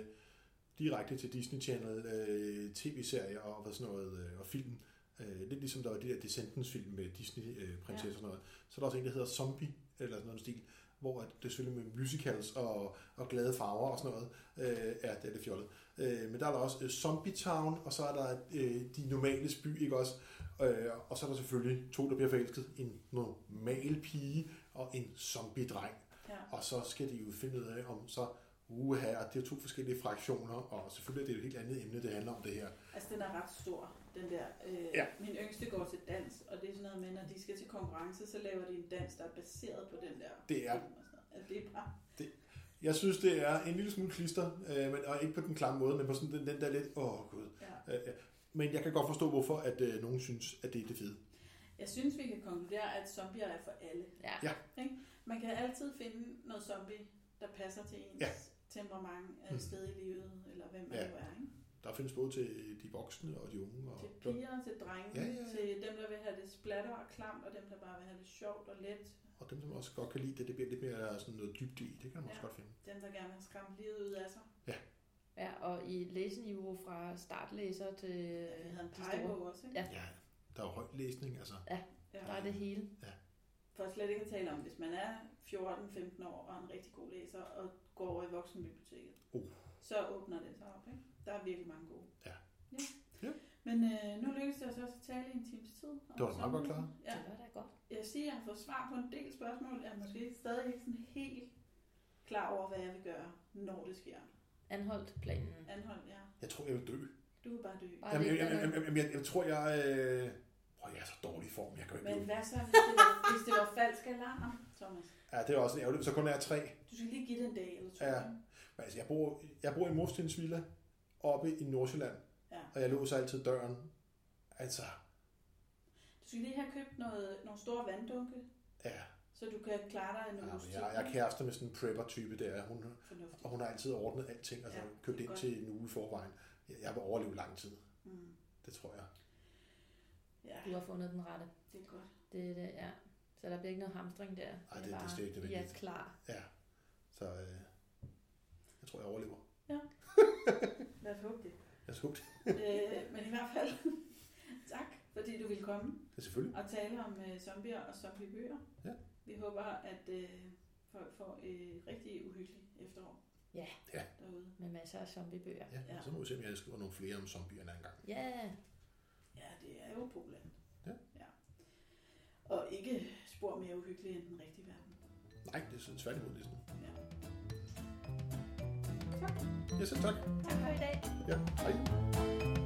direkte til Disney Channel, øh, tv-serier og hvad sådan noget, øh, og film. Øh, lidt ligesom der var de der Descendants-film med Disney-prinsesser øh, og sådan noget. Så er der også en, der hedder Zombie, eller sådan noget stil, hvor at det er selvfølgelig med musicals og, og glade farver og sådan noget. Øh, ja, det er lidt fjollet. Øh, men der er der også øh, Zombie Town, og så er der øh, De Normales By, ikke også? Øh, og så er der selvfølgelig to, der bliver forelsket. En normal pige og en zombie-dreng. Ja. Og så skal de jo finde ud af, om så uha, og det er to forskellige fraktioner, og selvfølgelig er det et helt andet emne, det handler om det her. Altså, den er ret stor, den der. Øh, Ja. Min yngste går til dans, og det er sådan noget med, når de skal til konkurrence, så laver de en dans, der er baseret på den der Det er-. Altså, det er bare... Jeg synes, det er en lille smule klister, øh, men, og ikke på den klamme måde, men på sådan den, den der lidt, åh oh, gud. Ja. Øh, ja. men jeg kan godt forstå, hvorfor at øh, nogen synes, at det er det fede. Jeg synes, vi kan konkludere, at zombier er for alle. Ja. Ja. Ikke? Man kan altid finde noget zombie, der passer til ens Ja. temperament, mm. sted i livet, eller hvem man Ja. nu er. Ikke? Der findes både til de voksne og de unge. Og, Til piger, til drenge, Ja, ja, ja. til dem, der vil have det splatter og klamt, og dem, der bare vil have det sjovt og let. og dem, som også godt kan lide det, det bliver lidt mere sådan noget dybt i. Det kan man også Ja. godt finde. Dem, der gerne vil skræmme livet ud af sig. Ja, og i læseniveau fra startlæser til Ja, vi havde en også, ikke? Ja. Ja, der er jo høj læsning, altså. Ja. Der er det hele. For slet ikke at tale om, hvis man er 14-15 år og er en rigtig god læser og går over i voksenbiblioteket, Uh. så åbner det sig op. Ikke? Der er virkelig mange gode. Ja. ja. Ja. Men øh, nu lykkedes det os også at tale i en times tid. Det var da meget godt klaret. Ja. Det var da godt. Jeg vil sige, at jeg har fået svar på en del spørgsmål. Jeg er måske stadig ikke sådan helt klar over, hvad jeg vil gøre, når det sker. Anholdt planen. Anhold, ja. Jeg tror, jeg vil dø. Du vil bare dø. Bare Jamen, jeg, jeg, eller- jeg, jeg, jeg tror, jeg... Øh... Prøv, jeg er så dårlig form, jeg kan ikke Men løbe. hvad så, hvis det var, hvis det var falsk alarm, Thomas? Ja, det er også ærgerligt. Så kun er tre. Du skal lige give det en dag eller to. Ja. Men altså, jeg bor, jeg bor i Murstensvilla oppe i Nordsjælland, ja. og jeg låser altid døren. Altså, Du skal lige have købt noget, nogle store vanddunke, ja. så du kan klare dig en ja uges tid. jeg, jeg er kærester med sådan en prepper-type der. Hun, Fornuftigt. og hun har altid ordnet alting, altså Ja, ja, købt ind godt. til en uge i forvejen. Jeg, jeg vil overleve lang tid. Mm. Det tror jeg. Ja, Du har fundet den rette. det er godt. Det er det, ja. Så der bliver ikke noget hamstring der. Ej, det- det er bare, slet ikke I er nødvendigt. klar. Ja. Så øh, jeg tror, jeg overlever. Lad os håbe det. Jeg håber det. øh, men i hvert fald, tak, fordi du ville komme Ja, selvfølgelig. og tale om øh, zombier og zombiebøger. Ja. Vi håber, at øh, folk får et rigtig uhyggeligt efterår Ja. Ja. derude. Med masser af zombiebøger. Ja, Ja. så må vi se, om jeg skriver nogle flere om zombier en gang. Ja. Ja, det er jo populært. Ja. ja. Og ikke spor mere uhyggeligt end den rigtige verden. Nej, det er så tværtimod næsten. Ja. Ja, selv tak. Tak for i dag. Ja, hej.